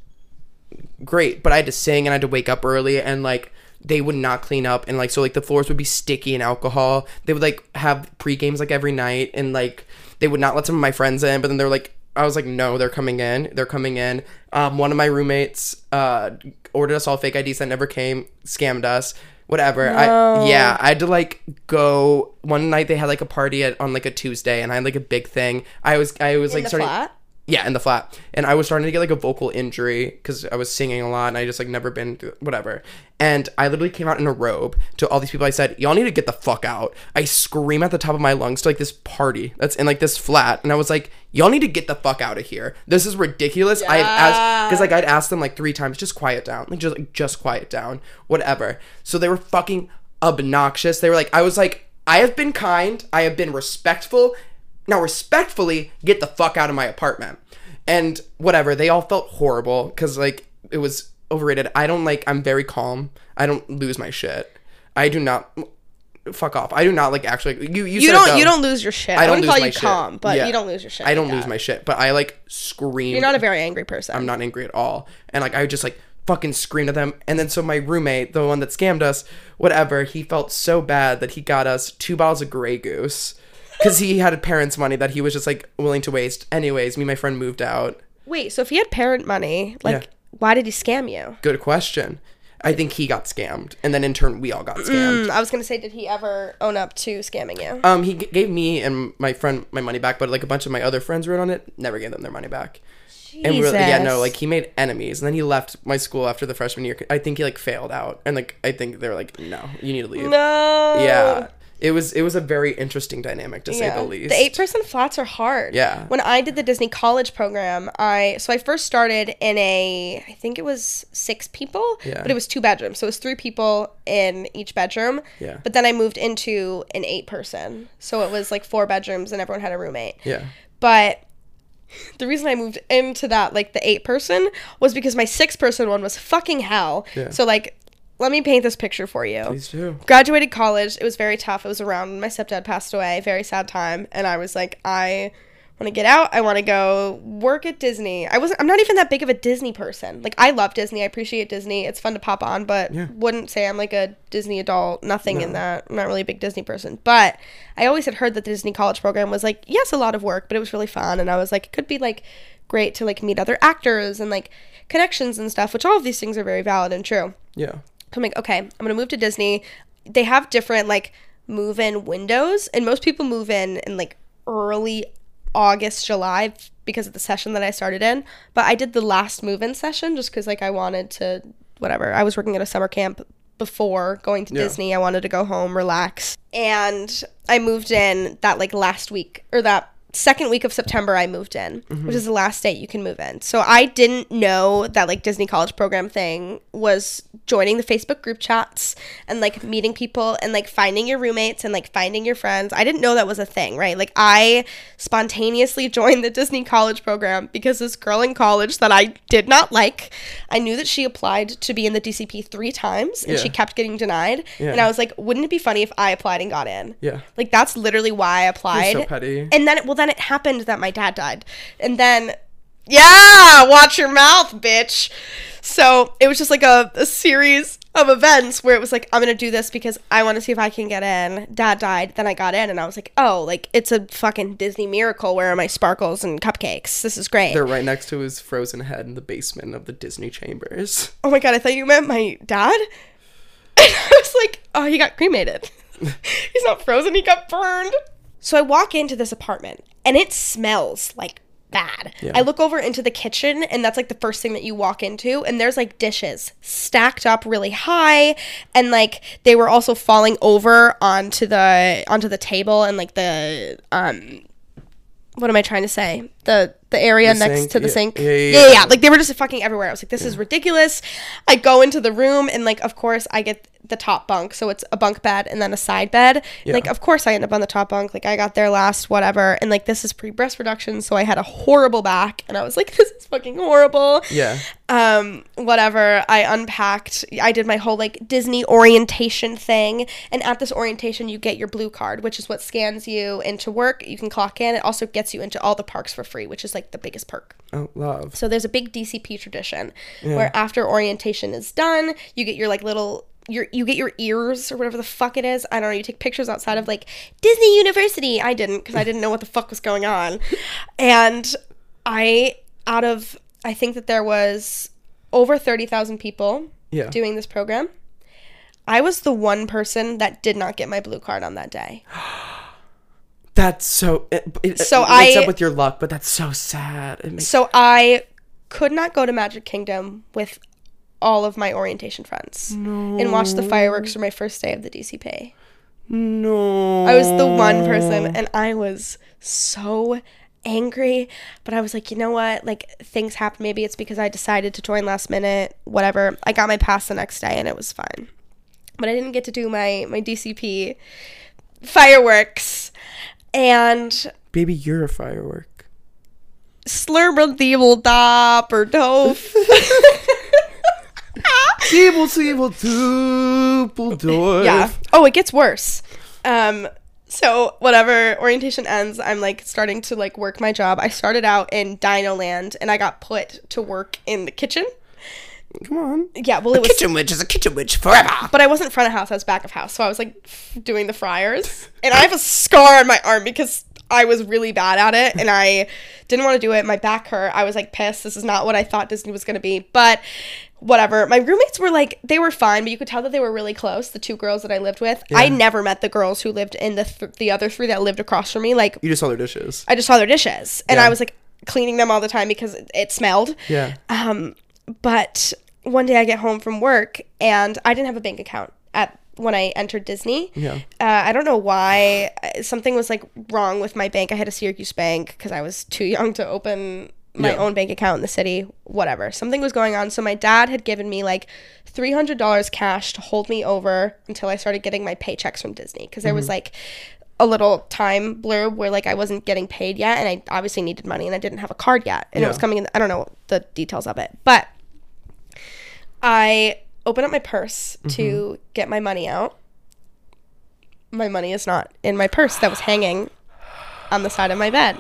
great, but I had to sing and I had to wake up early and like they would not clean up and like so like the floors would be sticky and alcohol. They would like have pre games like every night and like they would not let some of my friends in, but then they're like I was like, no, they're coming in. They're coming in. Um, one of my roommates uh, ordered us all fake IDs that never came, scammed us. Whatever. I yeah, I had to like go one night. They had like a party at, on like a Tuesday, and I had like a big thing. I was I was like the starting. flat? Yeah, in the flat, and I was starting to get like a vocal injury because I was singing a lot, and I just like never been through, whatever. And I literally came out in a robe to all these people. I said, "Y'all need to get the fuck out!" I scream at the top of my lungs to like this party that's in like this flat, and I was like, "Y'all need to get the fuck out of here! This is ridiculous." I've asked because like I'd asked them like three times, just quiet down, like just like just quiet down, whatever. So they were fucking obnoxious. They were like, I was like, I have been kind, I have been respectful. Now, respectfully, get the fuck out of my apartment. And whatever, they all felt horrible because like it was overrated. I don't like. I'm very calm. I don't lose my shit. I do not. Fuck off. I do not like actually. You you, You don't though. you don't lose your shit. I, don't wouldn't call you shit. calm, but Yeah. you don't lose your shit. I don't like lose my shit, but I like scream. You're not a very angry person. I'm not angry at all. And like I would just like fucking scream at them. And then so my roommate, the one that scammed us, whatever, he felt so bad that he got us two bottles of Grey Goose because he had parents' money that he was just like willing to waste. Anyways, me and my friend moved out. Wait, so if he had parent money, like Yeah. why did he scam you? Good question. I think he got scammed, and then in turn we all got scammed. Mm, I was gonna say, did he ever own up to scamming you? Um, he g- gave me and my friend my money back, but like a bunch of my other friends wrote on it, never gave them their money back. And we're, yeah, no, like he made enemies, and then he left my school after the freshman year. I think he like failed out, and like I think they were like, no, you need to leave. no. Yeah, it was it was a very interesting dynamic to say the least. The eight person flats are hard. Yeah. When I did the Disney college program, I so I first started in a I think it was six people, Yeah. but it was two bedrooms. So it was three people in each bedroom. Yeah. But then I moved into an eight person. So it was like four bedrooms and everyone had a roommate. yeah, But the reason I moved into that, like the eight person, was because my six person one was fucking hell. Yeah. So like, let me paint this picture for you please do. graduated college. It was very tough. It was around when my stepdad passed away. Very sad time. And I was like, I want to get out. I want to go work at Disney. I wasn't. I'm not even that big of a Disney person. Like I love Disney. I appreciate Disney. It's fun to pop on, but Yeah. wouldn't say I'm like a Disney adult. Nothing in that. I'm not really a big Disney person. But I always had heard that the Disney college program was like yes, a lot of work, but it was really fun. And I was like, it could be like great to like meet other actors and like connections and stuff. Which all of these things are very valid and true. Yeah, I'm like, okay, I'm gonna move to Disney. They have different like move in windows, and most people move in in like early August, July because of the session that I started in. But I did the last move in session just because like I wanted to whatever. I was working at a summer camp before going to Yeah. Disney. I wanted to go home, relax. And I moved in that like last week or that second week of September I moved in, which mm-hmm. is the last date you can move in. So I didn't know that like Disney college program thing was joining the Facebook group chats and like meeting people and like finding your roommates and like finding your friends. I didn't know that was a thing, right? Like I spontaneously joined the Disney college program because this girl in college that I did not like, I knew that she applied to be in the DCP 3 times and Yeah. she kept getting denied. Yeah. And I was like, wouldn't it be funny if I applied and got in? yeah. Like that's literally why I applied. so petty. And then, well, then it happened that my dad died, and then, yeah, watch your mouth, bitch. So it was just like a, a series of events where it was like, I'm gonna do this because I want to see if I can get in. Dad died, then I got in, and I was like, oh, like it's a fucking Disney miracle. Where are my sparkles and cupcakes? This is great. They're right next to his frozen head in the basement of the Disney Chambers. oh my god, I thought you meant my dad. And I was like, oh, he got cremated. He's not frozen, he got burned. So I walk into this apartment and it smells like bad. Yeah. I look over into the kitchen and that's like the first thing that you walk into and there's like dishes stacked up really high and like they were also falling over onto the onto the table and like the um what am I trying to say? The the area The next sink? to the Yeah. sink. Yeah, yeah, yeah, yeah. yeah. Like they were just fucking everywhere. I was like, this is ridiculous. I go into the room and like, of course, I get the top bunk, so it's a bunk bed and then a side bed. Like, of course, I end up on the top bunk. Like, I got there last, whatever. And like, this is pre breast reduction, so I had a horrible back, and I was like, this is fucking horrible Yeah. um whatever i unpacked i did my whole like disney orientation thing and at this orientation you get your blue card which is what scans you into work you can clock in it also gets you into all the parks for free which is like the biggest perk Oh, love. so there's a big dcp tradition where after orientation is done you get your like little your, you get your ears or whatever the fuck it is. I don't know. You take pictures outside of like Disney University. I didn't because I didn't know what the fuck was going on. And I, out of, I think that there was over 30,000 people Yeah. doing this program. I was the one person that did not get my blue card on that day. That's so. It, it, So it makes I- up with your luck, but that's so sad. Makes, So I could not go to Magic Kingdom with all of my orientation friends and watch the fireworks for my first day of the DCP. no. I was the one person and I was so angry, but I was like, you know what? Like things happen. Maybe it's because I decided to join last minute, whatever. I got my pass the next day and it was fine. But I didn't get to do my my DCP fireworks and Baby, you're a firework. slurble deeble dop or doof. Evil, evil, Duppledorf. yeah. Oh, it gets worse. Um so whatever orientation ends, I'm like starting to like work my job. I started out in Dino Land and I got put to work in the kitchen. Come on. Yeah, well it was Kitchen witch is a kitchen witch forever. but I wasn't front of house, I was back of house. So I was like doing the fryers. And I have a scar on my arm because I was really bad at it and I didn't want to do it. My back hurt. I was like pissed. This is not what I thought Disney was going to be. But whatever. My roommates were like they were fine, but you could tell that they were really close, the two girls that I lived with. yeah. I never met the girls who lived in the th- the other three that lived across from me. Like You just saw their dishes. I just saw their dishes and Yeah. I was like cleaning them all the time because it, it smelled. Yeah. Um, but one day I get home from work and I didn't have a bank account at when I entered Disney. Yeah. Uh, I don't know why. Uh, Something was like wrong with my bank. I had a Syracuse bank because I was too young to open my Yeah. own bank account in the city. Whatever. Something was going on. So my dad had given me like three hundred dollars cash to hold me over until I started getting my paychecks from Disney because there was like a little time blurb where like I wasn't getting paid yet and I obviously needed money and I didn't have a card yet and it was coming in I don't know the details of it but I open up my purse to get my money out. My money is not in my purse that was hanging on the side of my bed.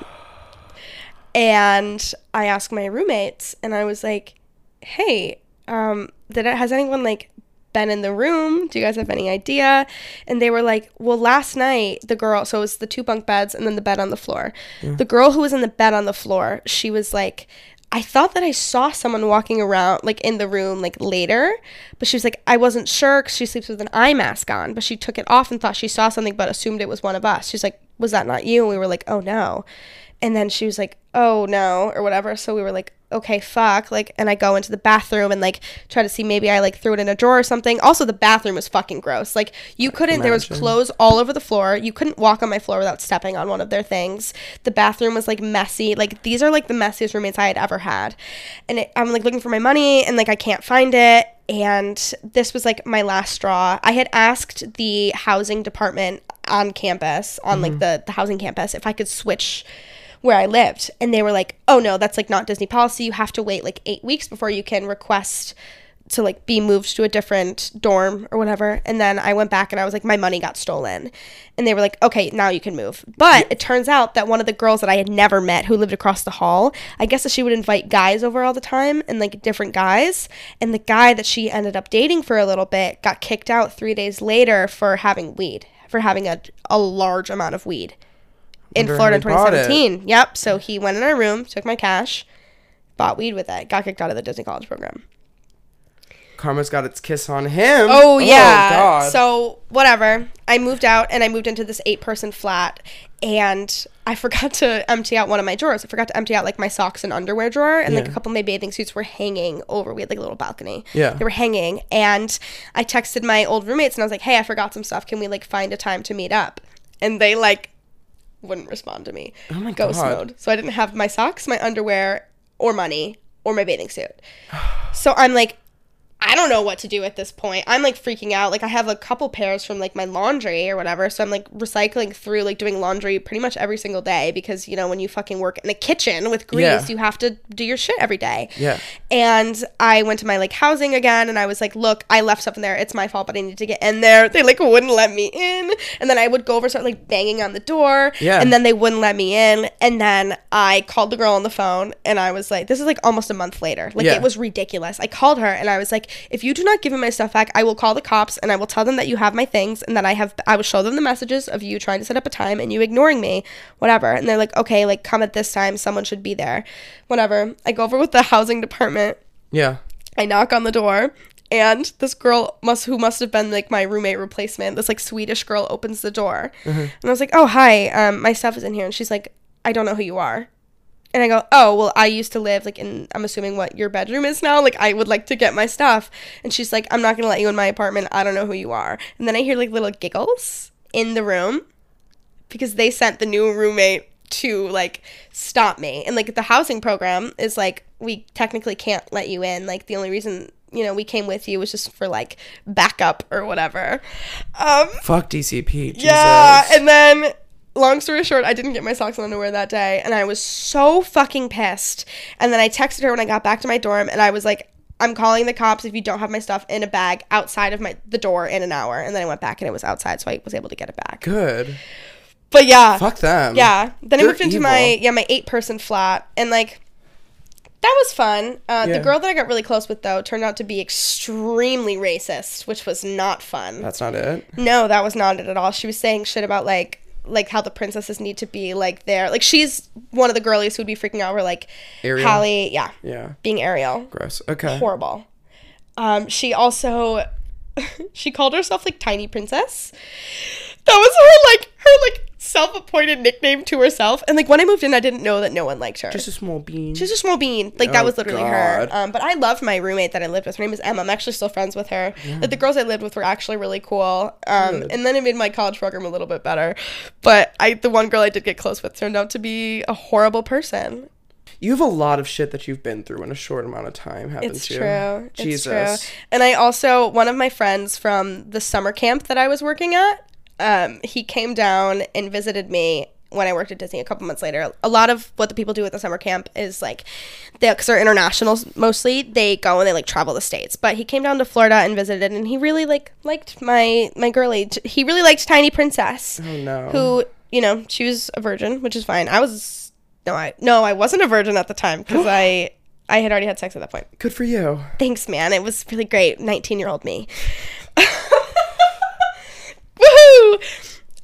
And I asked my roommates and I was like hey um did it, has anyone like been in the room? Do you guys have any idea? And they were like well last night the girl so it was the two bunk beds and then the bed on the floor. The girl who was in the bed on the floor she was like I thought that I saw someone walking around like in the room like later, but she was like I wasn't sure because she sleeps with an eye mask on, but she took it off and thought she saw something, but assumed it was one of us. She's like, "Was that not you?" And we were like, "Oh no," and then she was like, "Oh no," or whatever. So we were like, "Okay, fuck!" Like, and I go into the bathroom and like try to see maybe I like threw it in a drawer or something. Also, the bathroom was fucking gross. Like, you couldn't. There was clothes all over the floor. You couldn't walk on my floor without stepping on one of their things. The bathroom was like messy. Like these are like the messiest roommates I had ever had. And it, I'm like looking for my money and like I can't find it. And this was like my last straw. I had asked the housing department on campus, on like mm-hmm. the, the housing campus, if I could switch where I lived. And they were like, oh no, that's like not Disney policy. You have to wait like eight weeks before you can request to like be moved to a different dorm or whatever. And then I went back and I was like, my money got stolen. And they were like, okay, now you can move. But it turns out that one of the girls that I had never met who lived across the hall, I guess that she would invite guys over all the time and like different guys. And the guy that she ended up dating for a little bit got kicked out three days later for having weed, for having a, a large amount of weed in Florida in how he bought it. 2017. Yep. So he went in our room, took my cash, bought weed with it, got kicked out of the Disney College program. Karma's got its kiss on him. Oh, oh yeah. God. So whatever. I moved out and I moved into this eight person flat and I forgot to empty out one of my drawers. I forgot to empty out like my socks and underwear drawer and like a couple of my bathing suits were hanging over. We had like a little balcony. Yeah. They were hanging and I texted my old roommates and I was like, "Hey, I forgot some stuff. Can we like find a time to meet up?" And they like wouldn't respond to me. Oh my Ghost God. mode. So I didn't have my socks, my underwear, or money, or my bathing suit. So I'm like, I don't know what to do at this point. I'm like freaking out. Like I have a couple pairs from like my laundry or whatever. So I'm like recycling through like doing laundry pretty much every single day because you know when you fucking work in a kitchen with grease, Yeah. you have to do your shit every day. Yeah. And I went to my like housing again and I was like, look, I left stuff in there. It's my fault, but I need to get in there. They like wouldn't let me in. And then I would go over start like banging on the door. Yeah. And then they wouldn't let me in. And then I called the girl on the phone and I was like, this is like almost a month later. Like Yeah. it was ridiculous. I called her and I was like, if you do not give me my stuff back, I will call the cops and I will tell them that you have my things and that I have I will show them the messages of you trying to set up a time and you ignoring me, whatever. And they're like, okay, like come at this time, someone should be there. Whatever. I go over with the housing department. Yeah. I knock on the door And this girl must who must have been like my roommate replacement, this like Swedish girl opens the door. And I was like, "Oh, hi. Um my stuff is in here." And she's like, "I don't know who you are." And I go, "Oh, well, I used to live like in I'm assuming what your bedroom is now. Like I would like to get my stuff." And she's like, "I'm not going to let you in my apartment. I don't know who you are." And then I hear like little giggles in the room because they sent the new roommate to like stop me. And like the housing program is like we technically can't let you in. Like the only reason you know we came with you was just for like backup or whatever. Um, Fuck DCP. Jesus. yeah, and then long story short, I didn't get my socks and underwear that day, and I was so fucking pissed. And then I texted her when I got back to my dorm, and I was like. I'm calling the cops if you don't have my stuff in a bag outside of my the door in an hour. And then I went back and it was outside, so I was able to get it back. Good. But yeah, Fuck them. yeah. Then I They're moved into evil. my yeah my eight person flat, and like that was fun. Uh, Yeah. The girl that I got really close with though turned out to be extremely racist, which was not fun. That's not it. No, that was not it at all. She was saying shit about like like how the princesses need to be like there. Like she's one of the girlies who would be freaking out over like Ariel? Halle, yeah, Yeah. being Ariel. Gross. Okay. Horrible. Um, she also she called herself like Tiny Princess. That was her like her like self-appointed nickname to herself. And like when I moved in, I didn't know that no one liked her. Just a small bean. She's a small bean. Like that Oh, was literally her. God. Um, but I loved my roommate that I lived with. Her name is Emma. I'm actually still friends with her. Like the girls I lived with were actually really cool. Um, and then it made my college program a little bit better. But I, the one girl I did get close with, turned out to be a horrible person. you have a lot of shit that you've been through in a short amount of time, haven't It's you? true. Jesus. It's true. And I also one of my friends from the summer camp that I was working at, um, he came down and visited me when I worked at Disney a couple months later. A lot of what the people do at the summer camp is like, they because they're internationals mostly. They go and they like travel the states. But he came down to Florida and visited, and he really like liked my my girlie. He really liked Tiny Princess Oh no. who you know she was a virgin which is fine i was no i no i wasn't a virgin at the time because i i had already had sex at that point Good for you. thanks man it was really great 19 year old me woohoo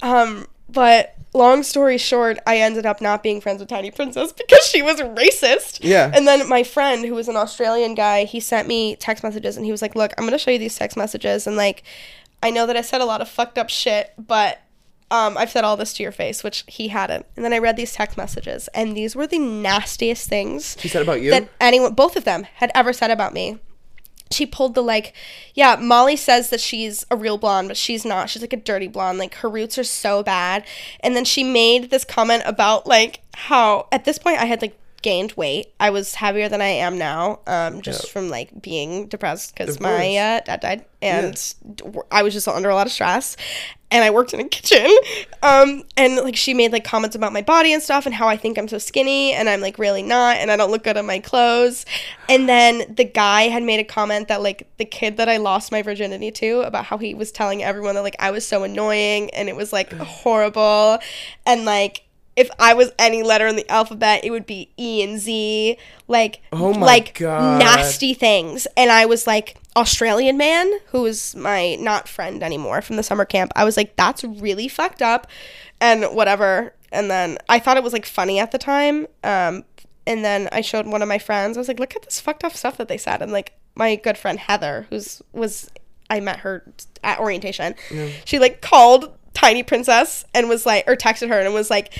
um but long story short i ended up not being friends with tiny princess because she was racist Yeah. and then my friend who was an australian guy he sent me text messages and he was like look i'm gonna show you these text messages and like i know that i said a lot of fucked up shit but um, I've said all this to your face, which he hadn't. And then I read these text messages, and these were the nastiest things She said about you. that anyone, both of them, had ever said about me. She pulled the like, yeah, Molly says that she's a real blonde, but she's not. She's like a dirty blonde. Like her roots are so bad. And then she made this comment about like how at this point I had like gained weight. I was heavier than I am now, um, just Yeah. from like being depressed because my uh, dad died, and I was just under a lot of stress. And I worked in a kitchen, um, and like she made like comments about my body and stuff, and how I think I'm so skinny, and I'm like really not, and I don't look good in my clothes. And then the guy had made a comment that like the kid that I lost my virginity to about how he was telling everyone that like I was so annoying and it was like horrible, and like if I was any letter in the alphabet, it would be E and Z, like Oh my like God. nasty things. And I was like, Australian man, who was my not friend anymore from the summer camp, I was like, that's really fucked up, and whatever. And then I thought it was like funny at the time. Um, and then I showed one of my friends. I was like, look at this fucked up stuff that they said. And like my good friend Heather, who's was I met her at orientation. She like called Tiny Princess and was like, or texted her and was like,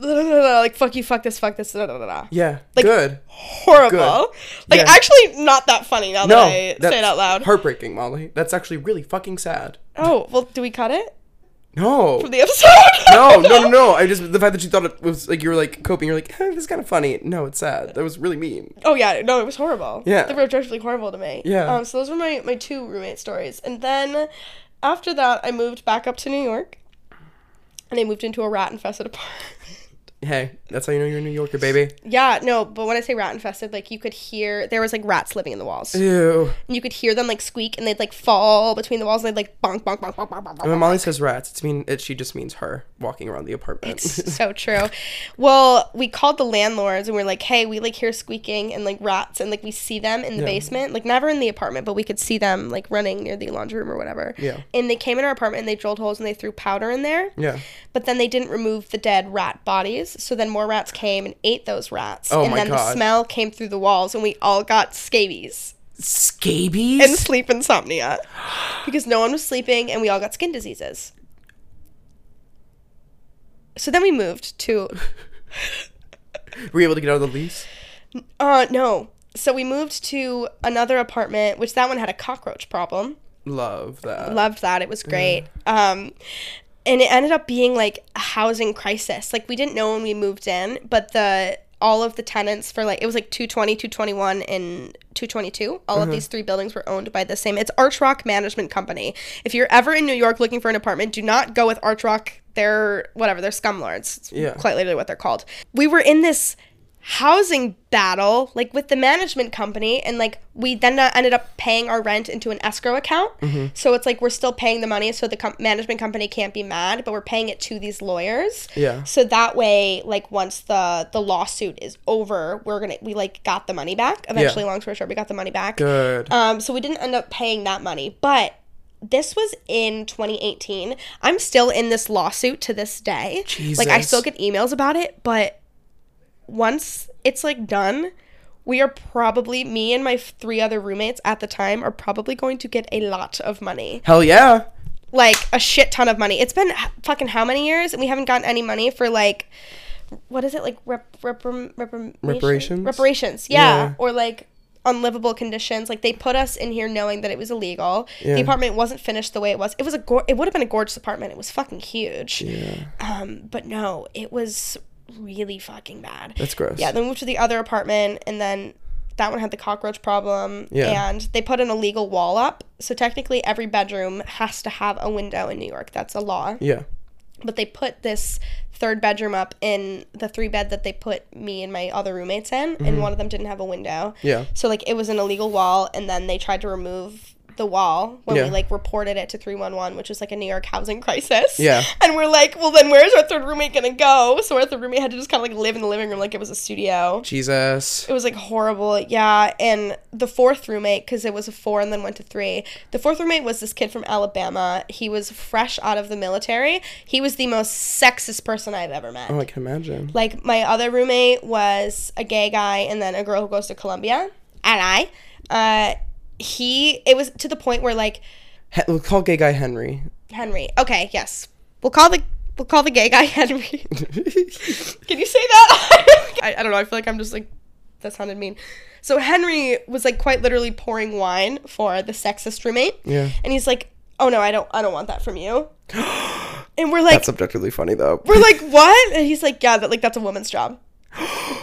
like fuck you, fuck this, fuck this, da, da, da, da. yeah. Like- Good. horrible. Good. Like Yeah. actually not that funny now that No. I say it out loud. Heartbreaking, Molly. That's actually really fucking sad. oh well, do we cut it No. from the episode? no, no, no, no. I just the fact that you thought it was like you were like coping. You're like, hey, this is kind of funny. No, it's sad. That was really mean. Oh yeah, no, it was horrible. Yeah. they were objectively horrible to me. Yeah. Um, so those were my my two roommate stories, and then after that, I moved back up to New York, and I moved into a rat infested apartment. Hey, that's how you know you're a New Yorker, baby. yeah, no, but when I say rat infested, like you could hear there was like rats living in the walls. Ew. And you could hear them like squeak, and they'd like fall between the walls, and they'd like bonk, bonk, bonk, bonk, bonk, bonk. And when Molly says rats, it's mean it. She just means her walking around the apartment. It's so true. Well, we called the landlords and we are like, hey, we like hear squeaking and like rats and like we see them in the Yeah. basement, like never in the apartment, but we could see them like running near the laundry room or whatever. Yeah. And they came in our apartment and they drilled holes and they threw powder in there. yeah. But then they didn't remove the dead rat bodies. So then more rats came and ate those rats. Oh and my then the smell came through the walls and we all got scabies. Scabies? and sleep insomnia because no one was sleeping and we all got skin diseases. So then we moved to Were you able to get out of the lease? uh no. So we moved to another apartment which that one had a cockroach problem. Love that. Loved that. It was great. Um and it ended up being like a housing crisis. Like we didn't know when we moved in, but the all of the tenants for like it was like 220, 221 and 222. All of mm-hmm. these three buildings were owned by the same. It's Arch Rock Management Company. If you're ever in New York looking for an apartment, do not go with Arch Rock. They're whatever, they're scumlords. It's Yeah. Quite literally what they're called. We were in this housing battle like with the management company and like we then uh, ended up paying our rent into an escrow account Mm-hmm. so it's like we're still paying the money so the com- management company can't be mad but we're paying it to these lawyers Yeah. so that way like once the the lawsuit is over we're gonna we like got the money back eventually long story short we got the money back Good. um, so we didn't end up paying that money, but this was in 2018. I'm still in this lawsuit to this day. Like I still get emails about it, but once it's like done, we are probably me and my three other roommates at the time are probably going to get a lot of money. Hell yeah. Like a shit ton of money. It's been fucking how many years and we haven't gotten any money for like what is it like rep, reprim, reprimation? Reparations? reparations yeah. Yeah. or like unlivable conditions like they put us in here knowing that it was illegal Yeah. the apartment wasn't finished the way it was it was a gor- it would have been a gorgeous apartment it was fucking huge Yeah. um but no it was really fucking bad That's gross. yeah then we moved to the other apartment and then that one had the cockroach problem Yeah. and they put an illegal wall up so technically every bedroom has to have a window in new york that's a law Yeah. but they put this third bedroom up in the three bed that they put me and my other roommates in and one of them didn't have a window Mm-hmm. Yeah. so like it was an illegal wall and then they tried to remove the wall when Yeah. we like reported it to 311 which was like a new york housing crisis. Yeah. and we're like well then where's our third roommate gonna go? So our third roommate had to just kind of like live in the living room like it was a studio. Jesus. it was like horrible. Yeah. And the fourth roommate because it was a four and then went to three the fourth roommate was this kid from alabama. He was fresh out of the military. He was the most sexist person i've ever met. Oh, I can imagine. like my other roommate was a gay guy and then a girl who goes to columbia. And i uh he it was to the point where like He- we'll call gay guy Henry. henry okay yes we'll call the we'll call the gay guy henry Can you say that? I, I don't know. I feel like I'm just like, that sounded mean. So Henry was like quite literally pouring wine for the sexist roommate. Yeah. And he's like, oh no, I don't, I don't want that from you. and we're like, That's objectively funny though. we're like, what? And he's like, yeah, that like that's a woman's job.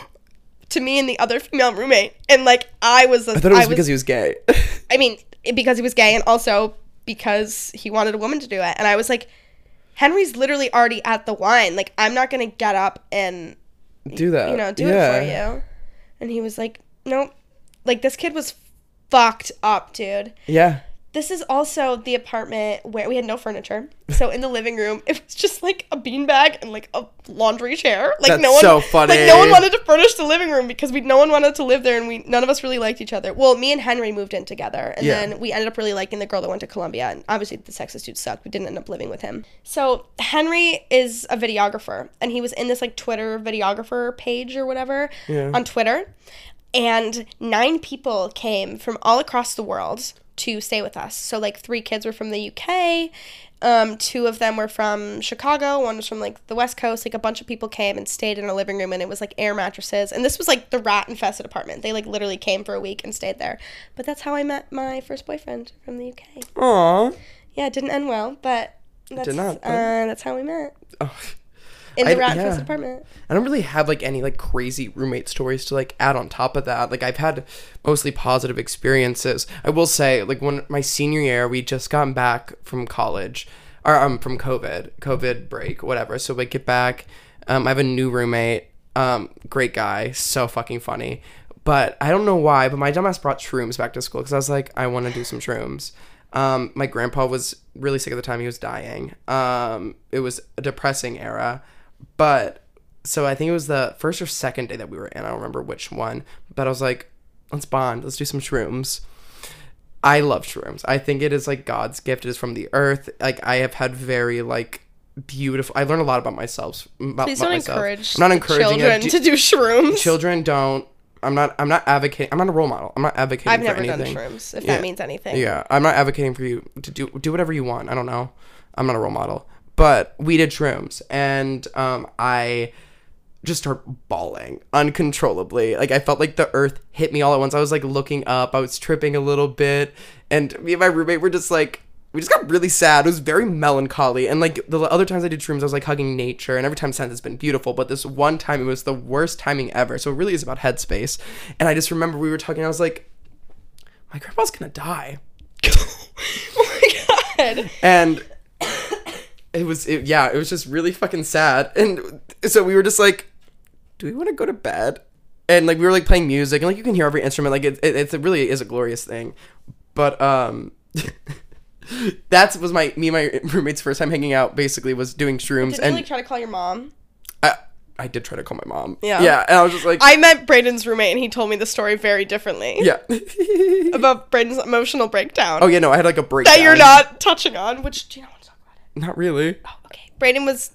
to me and the other female roommate. And like, I was, a, I thought it was because he was gay. I mean, it- because he was gay and also because he wanted a woman to do it. And I was like, Henry's literally already at the wine. Like, I'm not gonna get up and do that. you know, do yeah. it for you. And he was like, nope. Like, this kid was fucked up, dude. Yeah. This is also the apartment where we had no furniture. So in the living room, it was just like a beanbag and like a laundry chair. Like That's no one, so funny. Like no one wanted to furnish the living room because we no one wanted to live there, and we none of us really liked each other. Well, me and Henry moved in together, and Yeah. then we ended up really liking the girl that went to Columbia. And obviously, the sexist dude sucked. We didn't end up living with him. So Henry is a videographer, and he was in this like Twitter videographer page or whatever Yeah. on Twitter and nine people came from all across the world to stay with us. So like three kids were from the UK, um, two of them were from Chicago, one was from like the West Coast. Like a bunch of people came and stayed in a living room, and it was like air mattresses. And this was like the rat infested apartment. They like literally came for a week and stayed there. But that's how I met my first boyfriend from the UK. Aw. Yeah, it didn't end well, but that's did not, but- uh, that's how we met Oh. In the I- rat yeah. apartment. I don't really have like any like crazy roommate stories to like add on top of that. Like I've had mostly positive experiences. I will say like when my senior year we just gotten back from college or um from COVID, COVID break, whatever. So we get back. Um I have a new roommate. Um great guy, so fucking funny. But I don't know why, but my dumbass brought shrooms back to school cuz I was like I want to do some shrooms. Um my grandpa was really sick at the time he was dying. Um it was a depressing era. But so I think it was the first or second day that we were in. I don't remember which one. But I was like, let's bond. Let's do some shrooms. I love shrooms. I think it is like God's gift. It is from the earth. Like I have had very like beautiful. I learned a lot about myself. About, Please about don't myself. encourage I'm not encouraging children it. to do shrooms. Children don't. I'm not. I'm not advocating. I'm not a role model. I'm not advocating. I've for never done shrooms, if Yeah. that means anything. Yeah, I'm not advocating for you to do do whatever you want. I don't know. I'm not a role model, but we did shrooms, and um, I just start bawling uncontrollably. Like I felt like the earth hit me all at once. I was like looking up. I was tripping a little bit, and me and my roommate were just like. We just got really sad. It was very melancholy. And like the other times I did shrooms, I was like hugging nature. And every time since it's been beautiful. But this one time, it was the worst timing ever. So it really is about headspace. And I just remember we were talking. I was like, my grandpa's gonna die. oh my god. and it was it, yeah it was just really fucking sad and so we were just like do we want to go to bed and like we were like playing music and like you can hear every instrument like it, it, it really is a glorious thing but um that was my me and my roommate's first time hanging out basically was doing shrooms Did you and like try to call your mom? I, I did try to call my mom Yeah. yeah and i was just like I met Braden's roommate and he told me the story very differently. yeah About Braden's emotional breakdown. oh yeah no i had like a breakdown that you're not touching on, which do you not not really Oh, okay. Braden was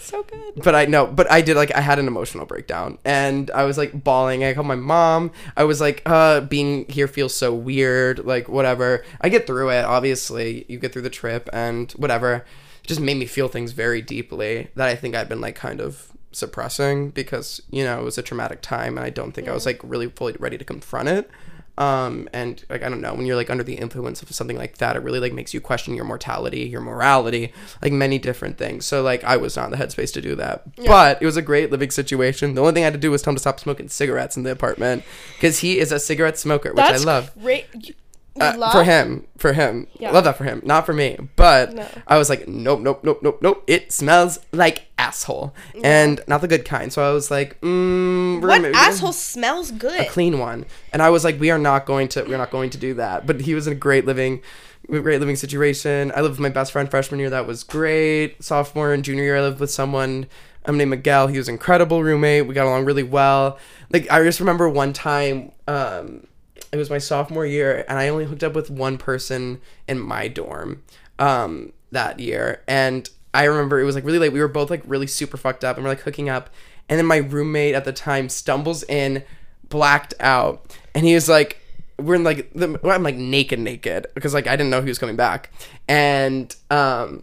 so good. but I know, but I did like I had an emotional breakdown and I was like bawling. I called my mom. I was like, uh, being here feels so weird. Like whatever. I get through it. Obviously, you get through the trip and whatever. It just made me feel things very deeply that I think I'd been like kind of suppressing because you know it was a traumatic time and I don't think I was like really fully ready to confront it. Um, and like I don't know when you're like under the influence of something like that, it really like makes you question your mortality, your morality, like many different things. So like I was not in the headspace to do that, but it was a great living situation. The only thing I had to do was tell him to stop smoking cigarettes in the apartment because he is a cigarette smoker, which That's I love. great. Uh, for him, for him, Yeah. love that for him, not for me. But No. I was like, nope, nope, nope, nope, nope. It smells like asshole, and not the good kind. So I was like, mm, we're What gonna- asshole smells good? A clean one. And I was like, we are not going to, we're not going to do that. But he was in a great living, great living situation. I lived with my best friend freshman year. That was great. Sophomore and junior year, I lived with someone um, named Miguel. He was an incredible roommate. We got along really well. Like I just remember one time, um, it was my sophomore year, and I only hooked up with one person in my dorm um, that year. And I remember it was like really late. We were both like really super fucked up, and we're like hooking up. And then my roommate at the time stumbles in, blacked out, and he was like, "We're in like the." Well, I'm like naked, naked, because like I didn't know he was coming back, and um,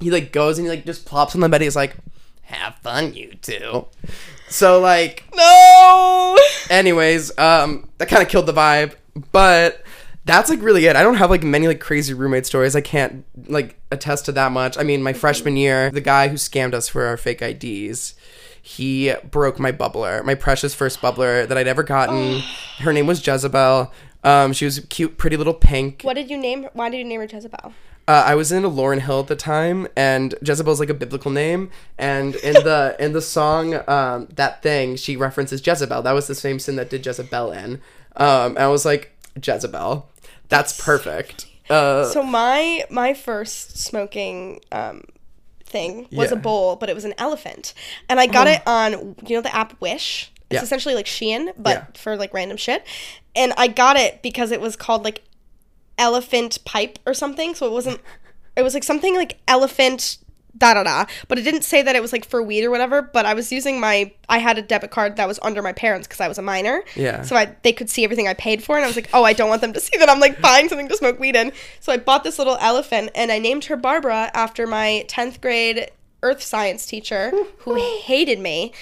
he like goes and he like just plops on the bed. He's like, "Have fun, you two. So like no. anyways um that kind of killed the vibe but that's like really it i don't have like many like crazy roommate stories i can't like attest to that much i mean my freshman year the guy who scammed us for our fake ids he broke my bubbler my precious first bubbler that i'd ever gotten her name was jezebel um she was cute pretty little pink What did you name her? Why did you name her Jezebel? Uh, I was in a Lauryn Hill at the time, and Jezebel's like a biblical name. And in the in the song, um, that thing she references Jezebel. That was the same sin that did Jezebel in. Um, and I was like Jezebel. That's perfect. Uh, So my my first smoking um thing was a bowl, but it was an elephant, and I got it on you know the app Wish. It's Yeah. essentially like Shein, but Yeah. for like random shit. And I got it because it was called like elephant pipe or something. So it wasn't. It was like something like elephant da da da, but it didn't say that it was like for weed or whatever. But I was using my. I had a debit card that was under my parents because I was a minor. Yeah. So I they could see everything I paid for, and I was like, oh, I don't want them to see that I'm like buying something to smoke weed in. So I bought this little elephant, and I named her Barbara after my tenth grade earth science teacher who hated me.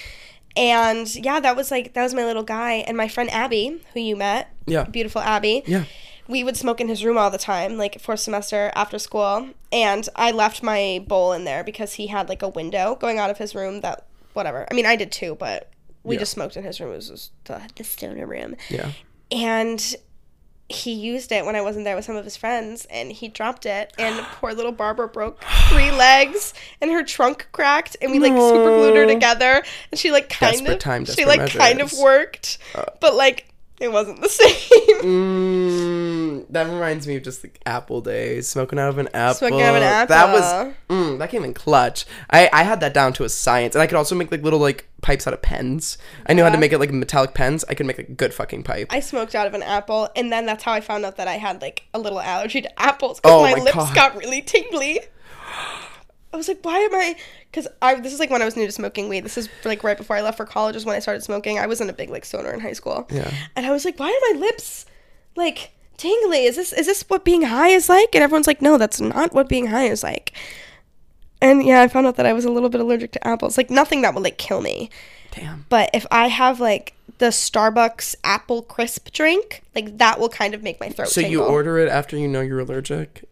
And yeah, that was like that was my little guy, and my friend Abby, who you met. Yeah. Beautiful Abby. Yeah. We would smoke in his room all the time, like fourth semester after school. And I left my bowl in there because he had like a window going out of his room that whatever. I mean, I did too, but we Yeah. just smoked in his room. It was just the, the stoner room. yeah. And he used it when I wasn't there with some of his friends, and he dropped it, and poor little Barbara broke three legs, and her trunk cracked, and we like super glued her together, and she like kind Desperate of time, she like kind of measures. Uh. worked, but like it wasn't the same. Mm, that reminds me of just like apple days, smoking out of an apple. Smoking out of an apple. That was mm, that came in clutch. I I had that down to a science, and I could also make like little like pipes out of pens. I knew how to make it like metallic pens. I could make a good fucking pipe. I smoked out of an apple, and then that's how I found out that I had like a little allergy to apples because Oh my, my lips God. got really tingly. I was like, why am I? Because I this is like when I was new to smoking weed. This is like right before I left for college. Is when I started smoking. I wasn't a big like stoner in high school. Yeah. And I was like, why are my lips like tingly? Is this is this what being high is like? And everyone's like, no, that's not what being high is like. And yeah, I found out that I was a little bit allergic to apples. Like nothing that would like kill me. Damn. But if I have like the Starbucks apple crisp drink, like that will kind of make my throat So you order it after you know you're allergic?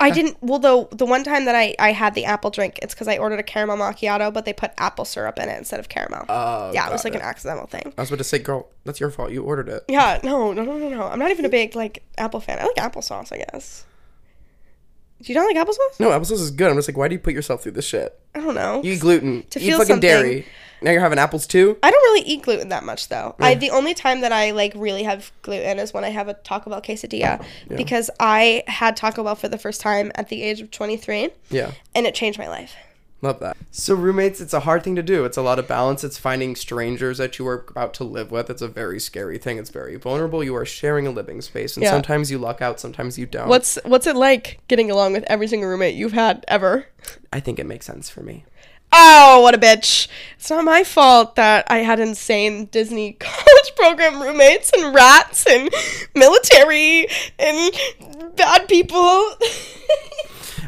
I didn't. Well, the the one time that I I had the apple drink, it's because I ordered a caramel macchiato, but they put apple syrup in it instead of caramel. Oh, yeah, it was like an accidental thing. I was about to say, girl, that's your fault. You ordered it. Yeah, no, no, no, no, no. I'm not even a big like apple fan. I like applesauce, I guess. Do you not like applesauce? No, applesauce is good. I'm just like, why do you put yourself through this shit? I don't know. You eat gluten. To you eat feel fucking something- dairy. Now you're having apples too? I don't really eat gluten that much though. I the only time that I like really have gluten is when I have a Taco Bell quesadilla because I had Taco Bell for the first time at the age of 23 Yeah. and it changed my life. Love that. So roommates, it's a hard thing to do. It's a lot of balance. It's finding strangers that you are about to live with. It's a very scary thing. It's very vulnerable. You are sharing a living space, and Yeah. sometimes you luck out, sometimes you don't. What's what's it like getting along with every single roommate you've had ever? I think it makes sense for me. Oh, what a bitch. It's not my fault that I had insane Disney college program roommates and rats and military and bad people.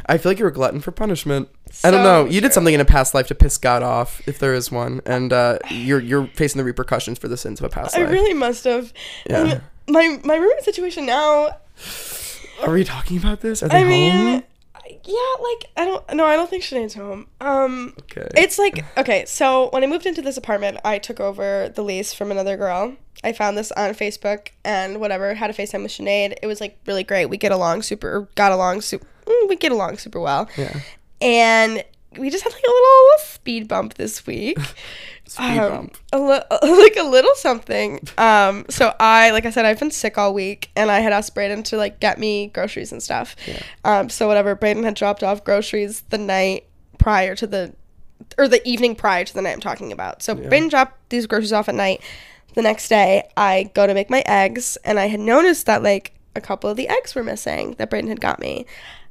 I feel like you're a glutton for punishment. I don't So know. You did something in a past life to piss God off, if there is one, and uh, you're you're facing the repercussions for the sins of a past I life. I really must have. Yeah. And my my roommate situation now, Are we talking about this? Are they I home? mean, yeah, like I don't no, I don't think Sinead's home. Um Okay. It's like okay, so when I moved into this apartment, I took over the lease from another girl. I found this on Facebook and whatever, had a FaceTime with Sinead. It was like really great. We get along super got along super we get along super well. yeah. And we just had like a little speed bump this week. Speed Um, bump. a li- like a little something. Um, so I, like I said, I've been sick all week, and I had asked Braden to like get me groceries and stuff. Yeah. Um, so whatever, Braden had dropped off groceries the night prior to the, or the evening prior to the night I'm talking about. So Braden dropped these groceries off at night. The next day, I go to make my eggs, and I had noticed that like a couple of the eggs were missing that Braden had got me,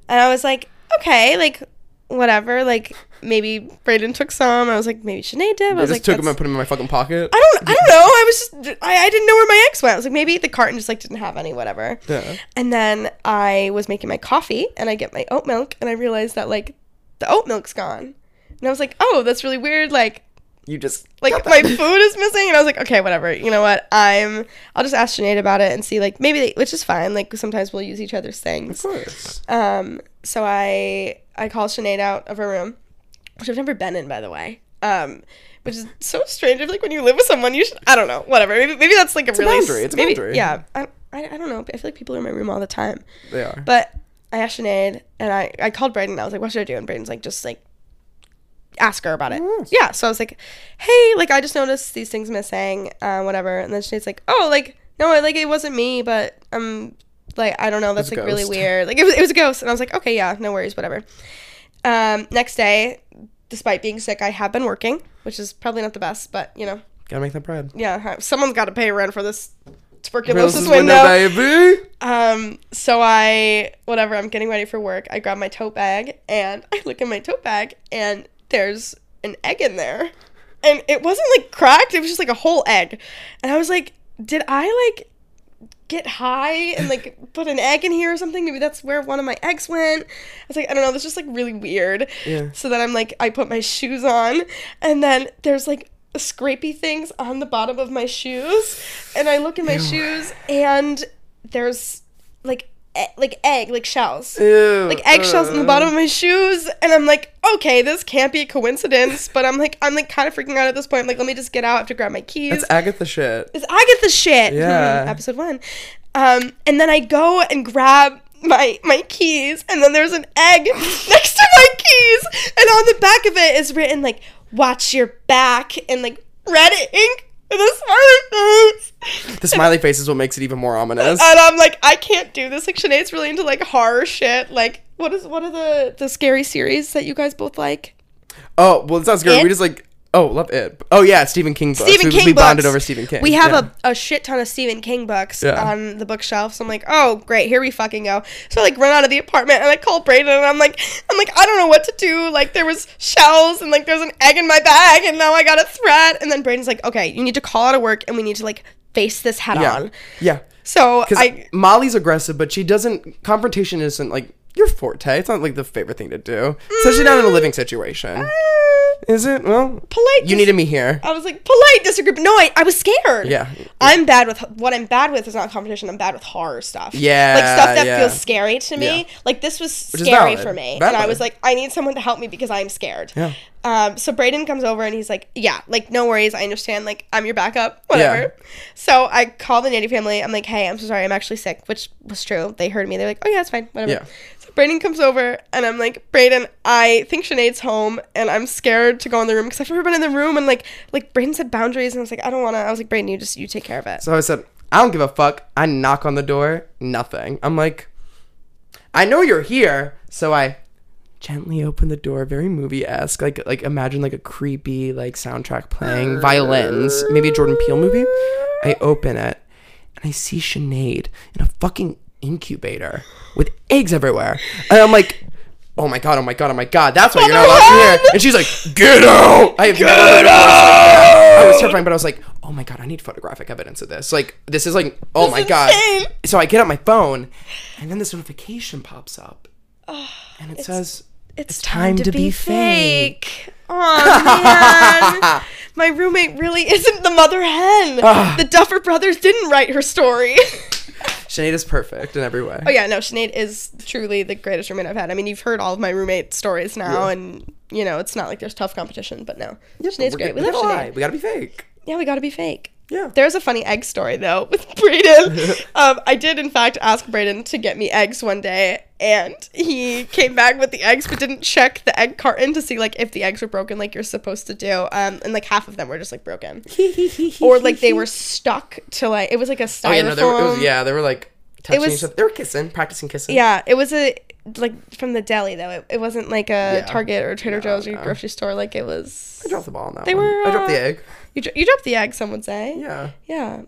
and I was like, okay, like whatever, like maybe Braden took some. I was like, maybe Sinead did. I I was just like, took them "That's- and put them in my fucking pocket. I don't I don't know. I was just I, I didn't know where my ex went. I was like maybe the carton just like didn't have any, whatever. Yeah. And then I was making my coffee and I get my oat milk and I realized that like the oat milk's gone. And I was like, oh, that's really weird. Like You just like my food is missing and I was like, okay, whatever. You know what? I'm I'll just ask Sinead about it and see like maybe they, which is fine. Like sometimes we'll use each other's things Of course. Um so I I call Sinead out of her room, which I've never been in by the way. Um which is so strange. I feel like when you live with someone, you should. I don't know. Whatever. Maybe, maybe that's like a a really boundary. It's a maybe, boundary. Yeah. I, I, I don't know. I feel like people are in my room all the time. They are. But I asked Sinead and I, I called Braden. I was like, what should I do? And Braden's like, just like ask her about it. Yes. Yeah. So I was like, hey, like I just noticed these things missing, uh, whatever. And then she's like, oh, like no, like it wasn't me, but um, like I don't know. That's like really weird. Like it was, it was a ghost. And I was like, okay, yeah, no worries, whatever. Um, next day, despite being sick, I have been working, which is probably not the best, but you know, Gotta make that bread. yeah, someone's got to pay rent for this tuberculosis is window. baby. Um, so I, whatever, I'm getting ready for work. I grab my tote bag and I look in my tote bag and there's an egg in there. And it wasn't like cracked, it was just like a whole egg. And I was like, did I like get high and like put an egg in here or something? Maybe that's where one of my eggs went. I was like, I don't know, that's just like really weird. Yeah. So then I'm like, I put my shoes on and then there's like scrapey things on the bottom of my shoes. And I look in my shoes and there's like e- like egg, like shells. Ew. Like eggshells in the uh, bottom of my shoes, and I'm like, okay, this can't be a coincidence. But I'm like, I'm like kind of freaking out at this point. I'm like, let me just get out. I have to grab my keys. That's Agatha shit. It's Agatha shit. Yeah. Episode one. Um, and then I go and grab my my keys, and then there's an egg next to my keys, and on the back of it is written like "Watch your back" and like red ink a smiley face. The smiley face is what makes it even more ominous. And I'm like, I can't do this. Like Sinead's really into like horror shit. Like, what is what are the the scary series that you guys both like? Oh well, it's not scary. It? We just like Oh, love it. Oh yeah, Stephen King books. Stephen we, King we bonded books. over Stephen King. We have Yeah. a, a shit ton of Stephen King books Yeah. on the bookshelf. So I'm like, oh great, here we fucking go. So I like run out of the apartment and I call Braden and I'm like, I'm like, I don't know what to do. Like there was shells and like there's an egg in my bag and now I got a threat. And then Braden's like, okay, you need to call out of work and we need to like face this head yeah, on. yeah. So I Molly's aggressive, but she doesn't. Confrontation isn't like your forte. It's not like the favorite thing to do, especially not in a living situation. Uh, Is it? Well, polite. you dis- needed me here. I was like polite disagreement. No, I, I was scared. Yeah. I'm bad with what I'm bad with is not competition. I'm bad with horror stuff. Yeah, like stuff that yeah. feels scary to me. Yeah. Like this was Which scary for me, Valid. and I was like, I need someone to help me because I'm scared. Yeah. Um. So Braden comes over and he's like, Yeah, like no worries. I understand. Like I'm your backup. Whatever. Yeah. So I call the Nady family. I'm like, Hey, I'm so sorry. I'm actually sick, which was true. They heard me. They're like, Oh yeah, it's fine. Whatever. Yeah. So Braden comes over and I'm like, Braden, I think Sinead's home and I'm scared to go in the room because I've never been in the room and like like Braden said boundaries and I was like, I don't wanna I was like, Braden, you just you take care of it. So I said, I don't give a fuck. I knock on the door, nothing. I'm like, I know you're here, so I gently open the door, very movie esque. Like like imagine like a creepy like soundtrack playing, violins, maybe a Jordan Peele movie. I open it and I see Sinead in a fucking incubator with eggs everywhere. And I'm like, oh my god, oh my god, oh my god, that's why you're not allowed here. And she's like, get out! I have get I was terrified, but I was like, oh my god, I need photographic evidence of this. Like, this is like, oh This my god. insane. So I get out my phone, and then this notification pops up, and it says, It's time, to, be, fake. Oh man. My roommate really isn't the mother hen. Ah. the Duffer brothers didn't write her story. Sinead is perfect in every way. Oh yeah, no, Sinead is truly the greatest roommate I've had. I mean, you've heard all of my roommate stories now, Yeah. and you know it's not like there's tough competition, but no, Yeah, but Sinead's we're great. good- We love Sinead. lie. We gotta be fake. Yeah, we gotta be fake. Yeah. There's a funny egg story though with Braden. um, I did in fact ask Braden to get me eggs one day, and he came back with the eggs, but didn't check the egg carton to see like if the eggs were broken, like you're supposed to do. Um, and like half of them were just like broken, or like they were stuck to like it was like a styrofoam. Oh yeah, no, they were, it was, yeah, they were like touching was- each other. They were kissing, practicing kissing. Yeah, it was a like from the deli though. It, it wasn't like a Yeah. Target or Trader No, Joe's or no. grocery store. Like it was. I dropped the ball on that. They one. were, I dropped the uh, egg. You, dro- you dropped the egg. Some would say. Yeah. Yeah.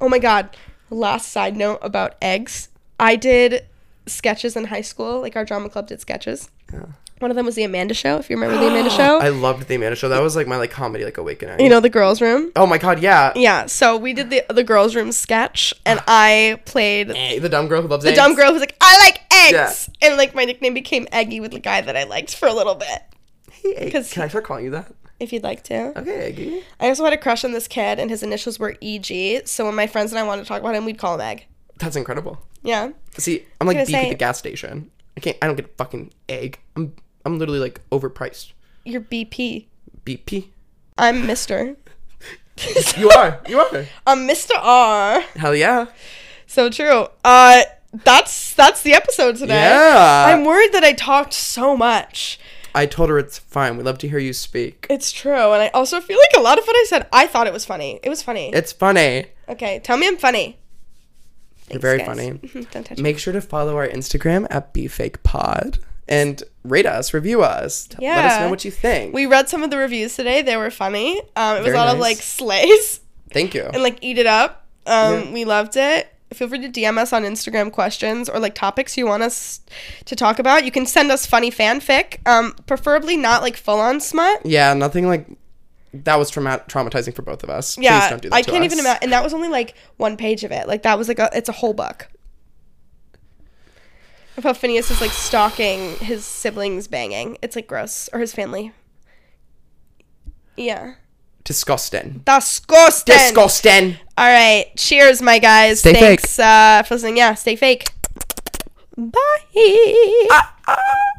Oh my god. Last side note about eggs. I did sketches in high school. Like our drama club did sketches. Yeah. One of them was the Amanda Show. If you remember the Amanda Show, I loved the Amanda show. That was like my like comedy like awakening. you know the girls' room. Oh my god, yeah. Yeah. So we did the the girls' room sketch, and I played The dumb girl who loves the dumb girl who's like, I like eggs, and like my nickname became Eggy with the guy that I liked for a little bit. Hey, egg. 'Cause- I start calling you that? If you'd like to. Okay, Eggy. I also had a crush on this kid, and his initials were EG. So when my friends and I wanted to talk about him, we'd call him Egg. That's incredible. Yeah. See, I'm like gonna beef at say- the gas station. I can't. I don't get a fucking egg. I'm. I'm literally like overpriced. You're BP. BP. I'm Mister. You are. You are. I'm Mr. R. Hell yeah. So true. Uh, that's that's the episode today. Yeah. I'm worried that I talked so much. I told her it's fine. We love to hear you speak. It's true, and I also feel like a lot of what I said, I thought it was funny. It was funny. It's funny. okay, tell me I'm funny. You're Thanks, very guys. funny. Don't touch me. Make sure to follow our Instagram at BeFakePod and rate us, review us. T- Let us know what you think. We read some of the reviews today. They were funny. Um, it was Very a lot of like slays Thank you. and like eat it up. Um, Yeah. we loved it. Feel free to DM us on Instagram questions or like topics you want us to talk about. You can send us funny fanfic, um, preferably not like full on smut. yeah, nothing like that was trauma- traumatizing for both of us. Yeah, Please don't do that I can't us. even imagine. And that was only like one page of it. Like that was like a, it's a whole book. How Phineas is like stalking his siblings banging. It's like gross or his family. Yeah, Disgusting. disgusting. Disgusting. All right, cheers, my guys. Stay fake. Thanks uh, for listening. Yeah, stay fake. Bye. Ah, ah.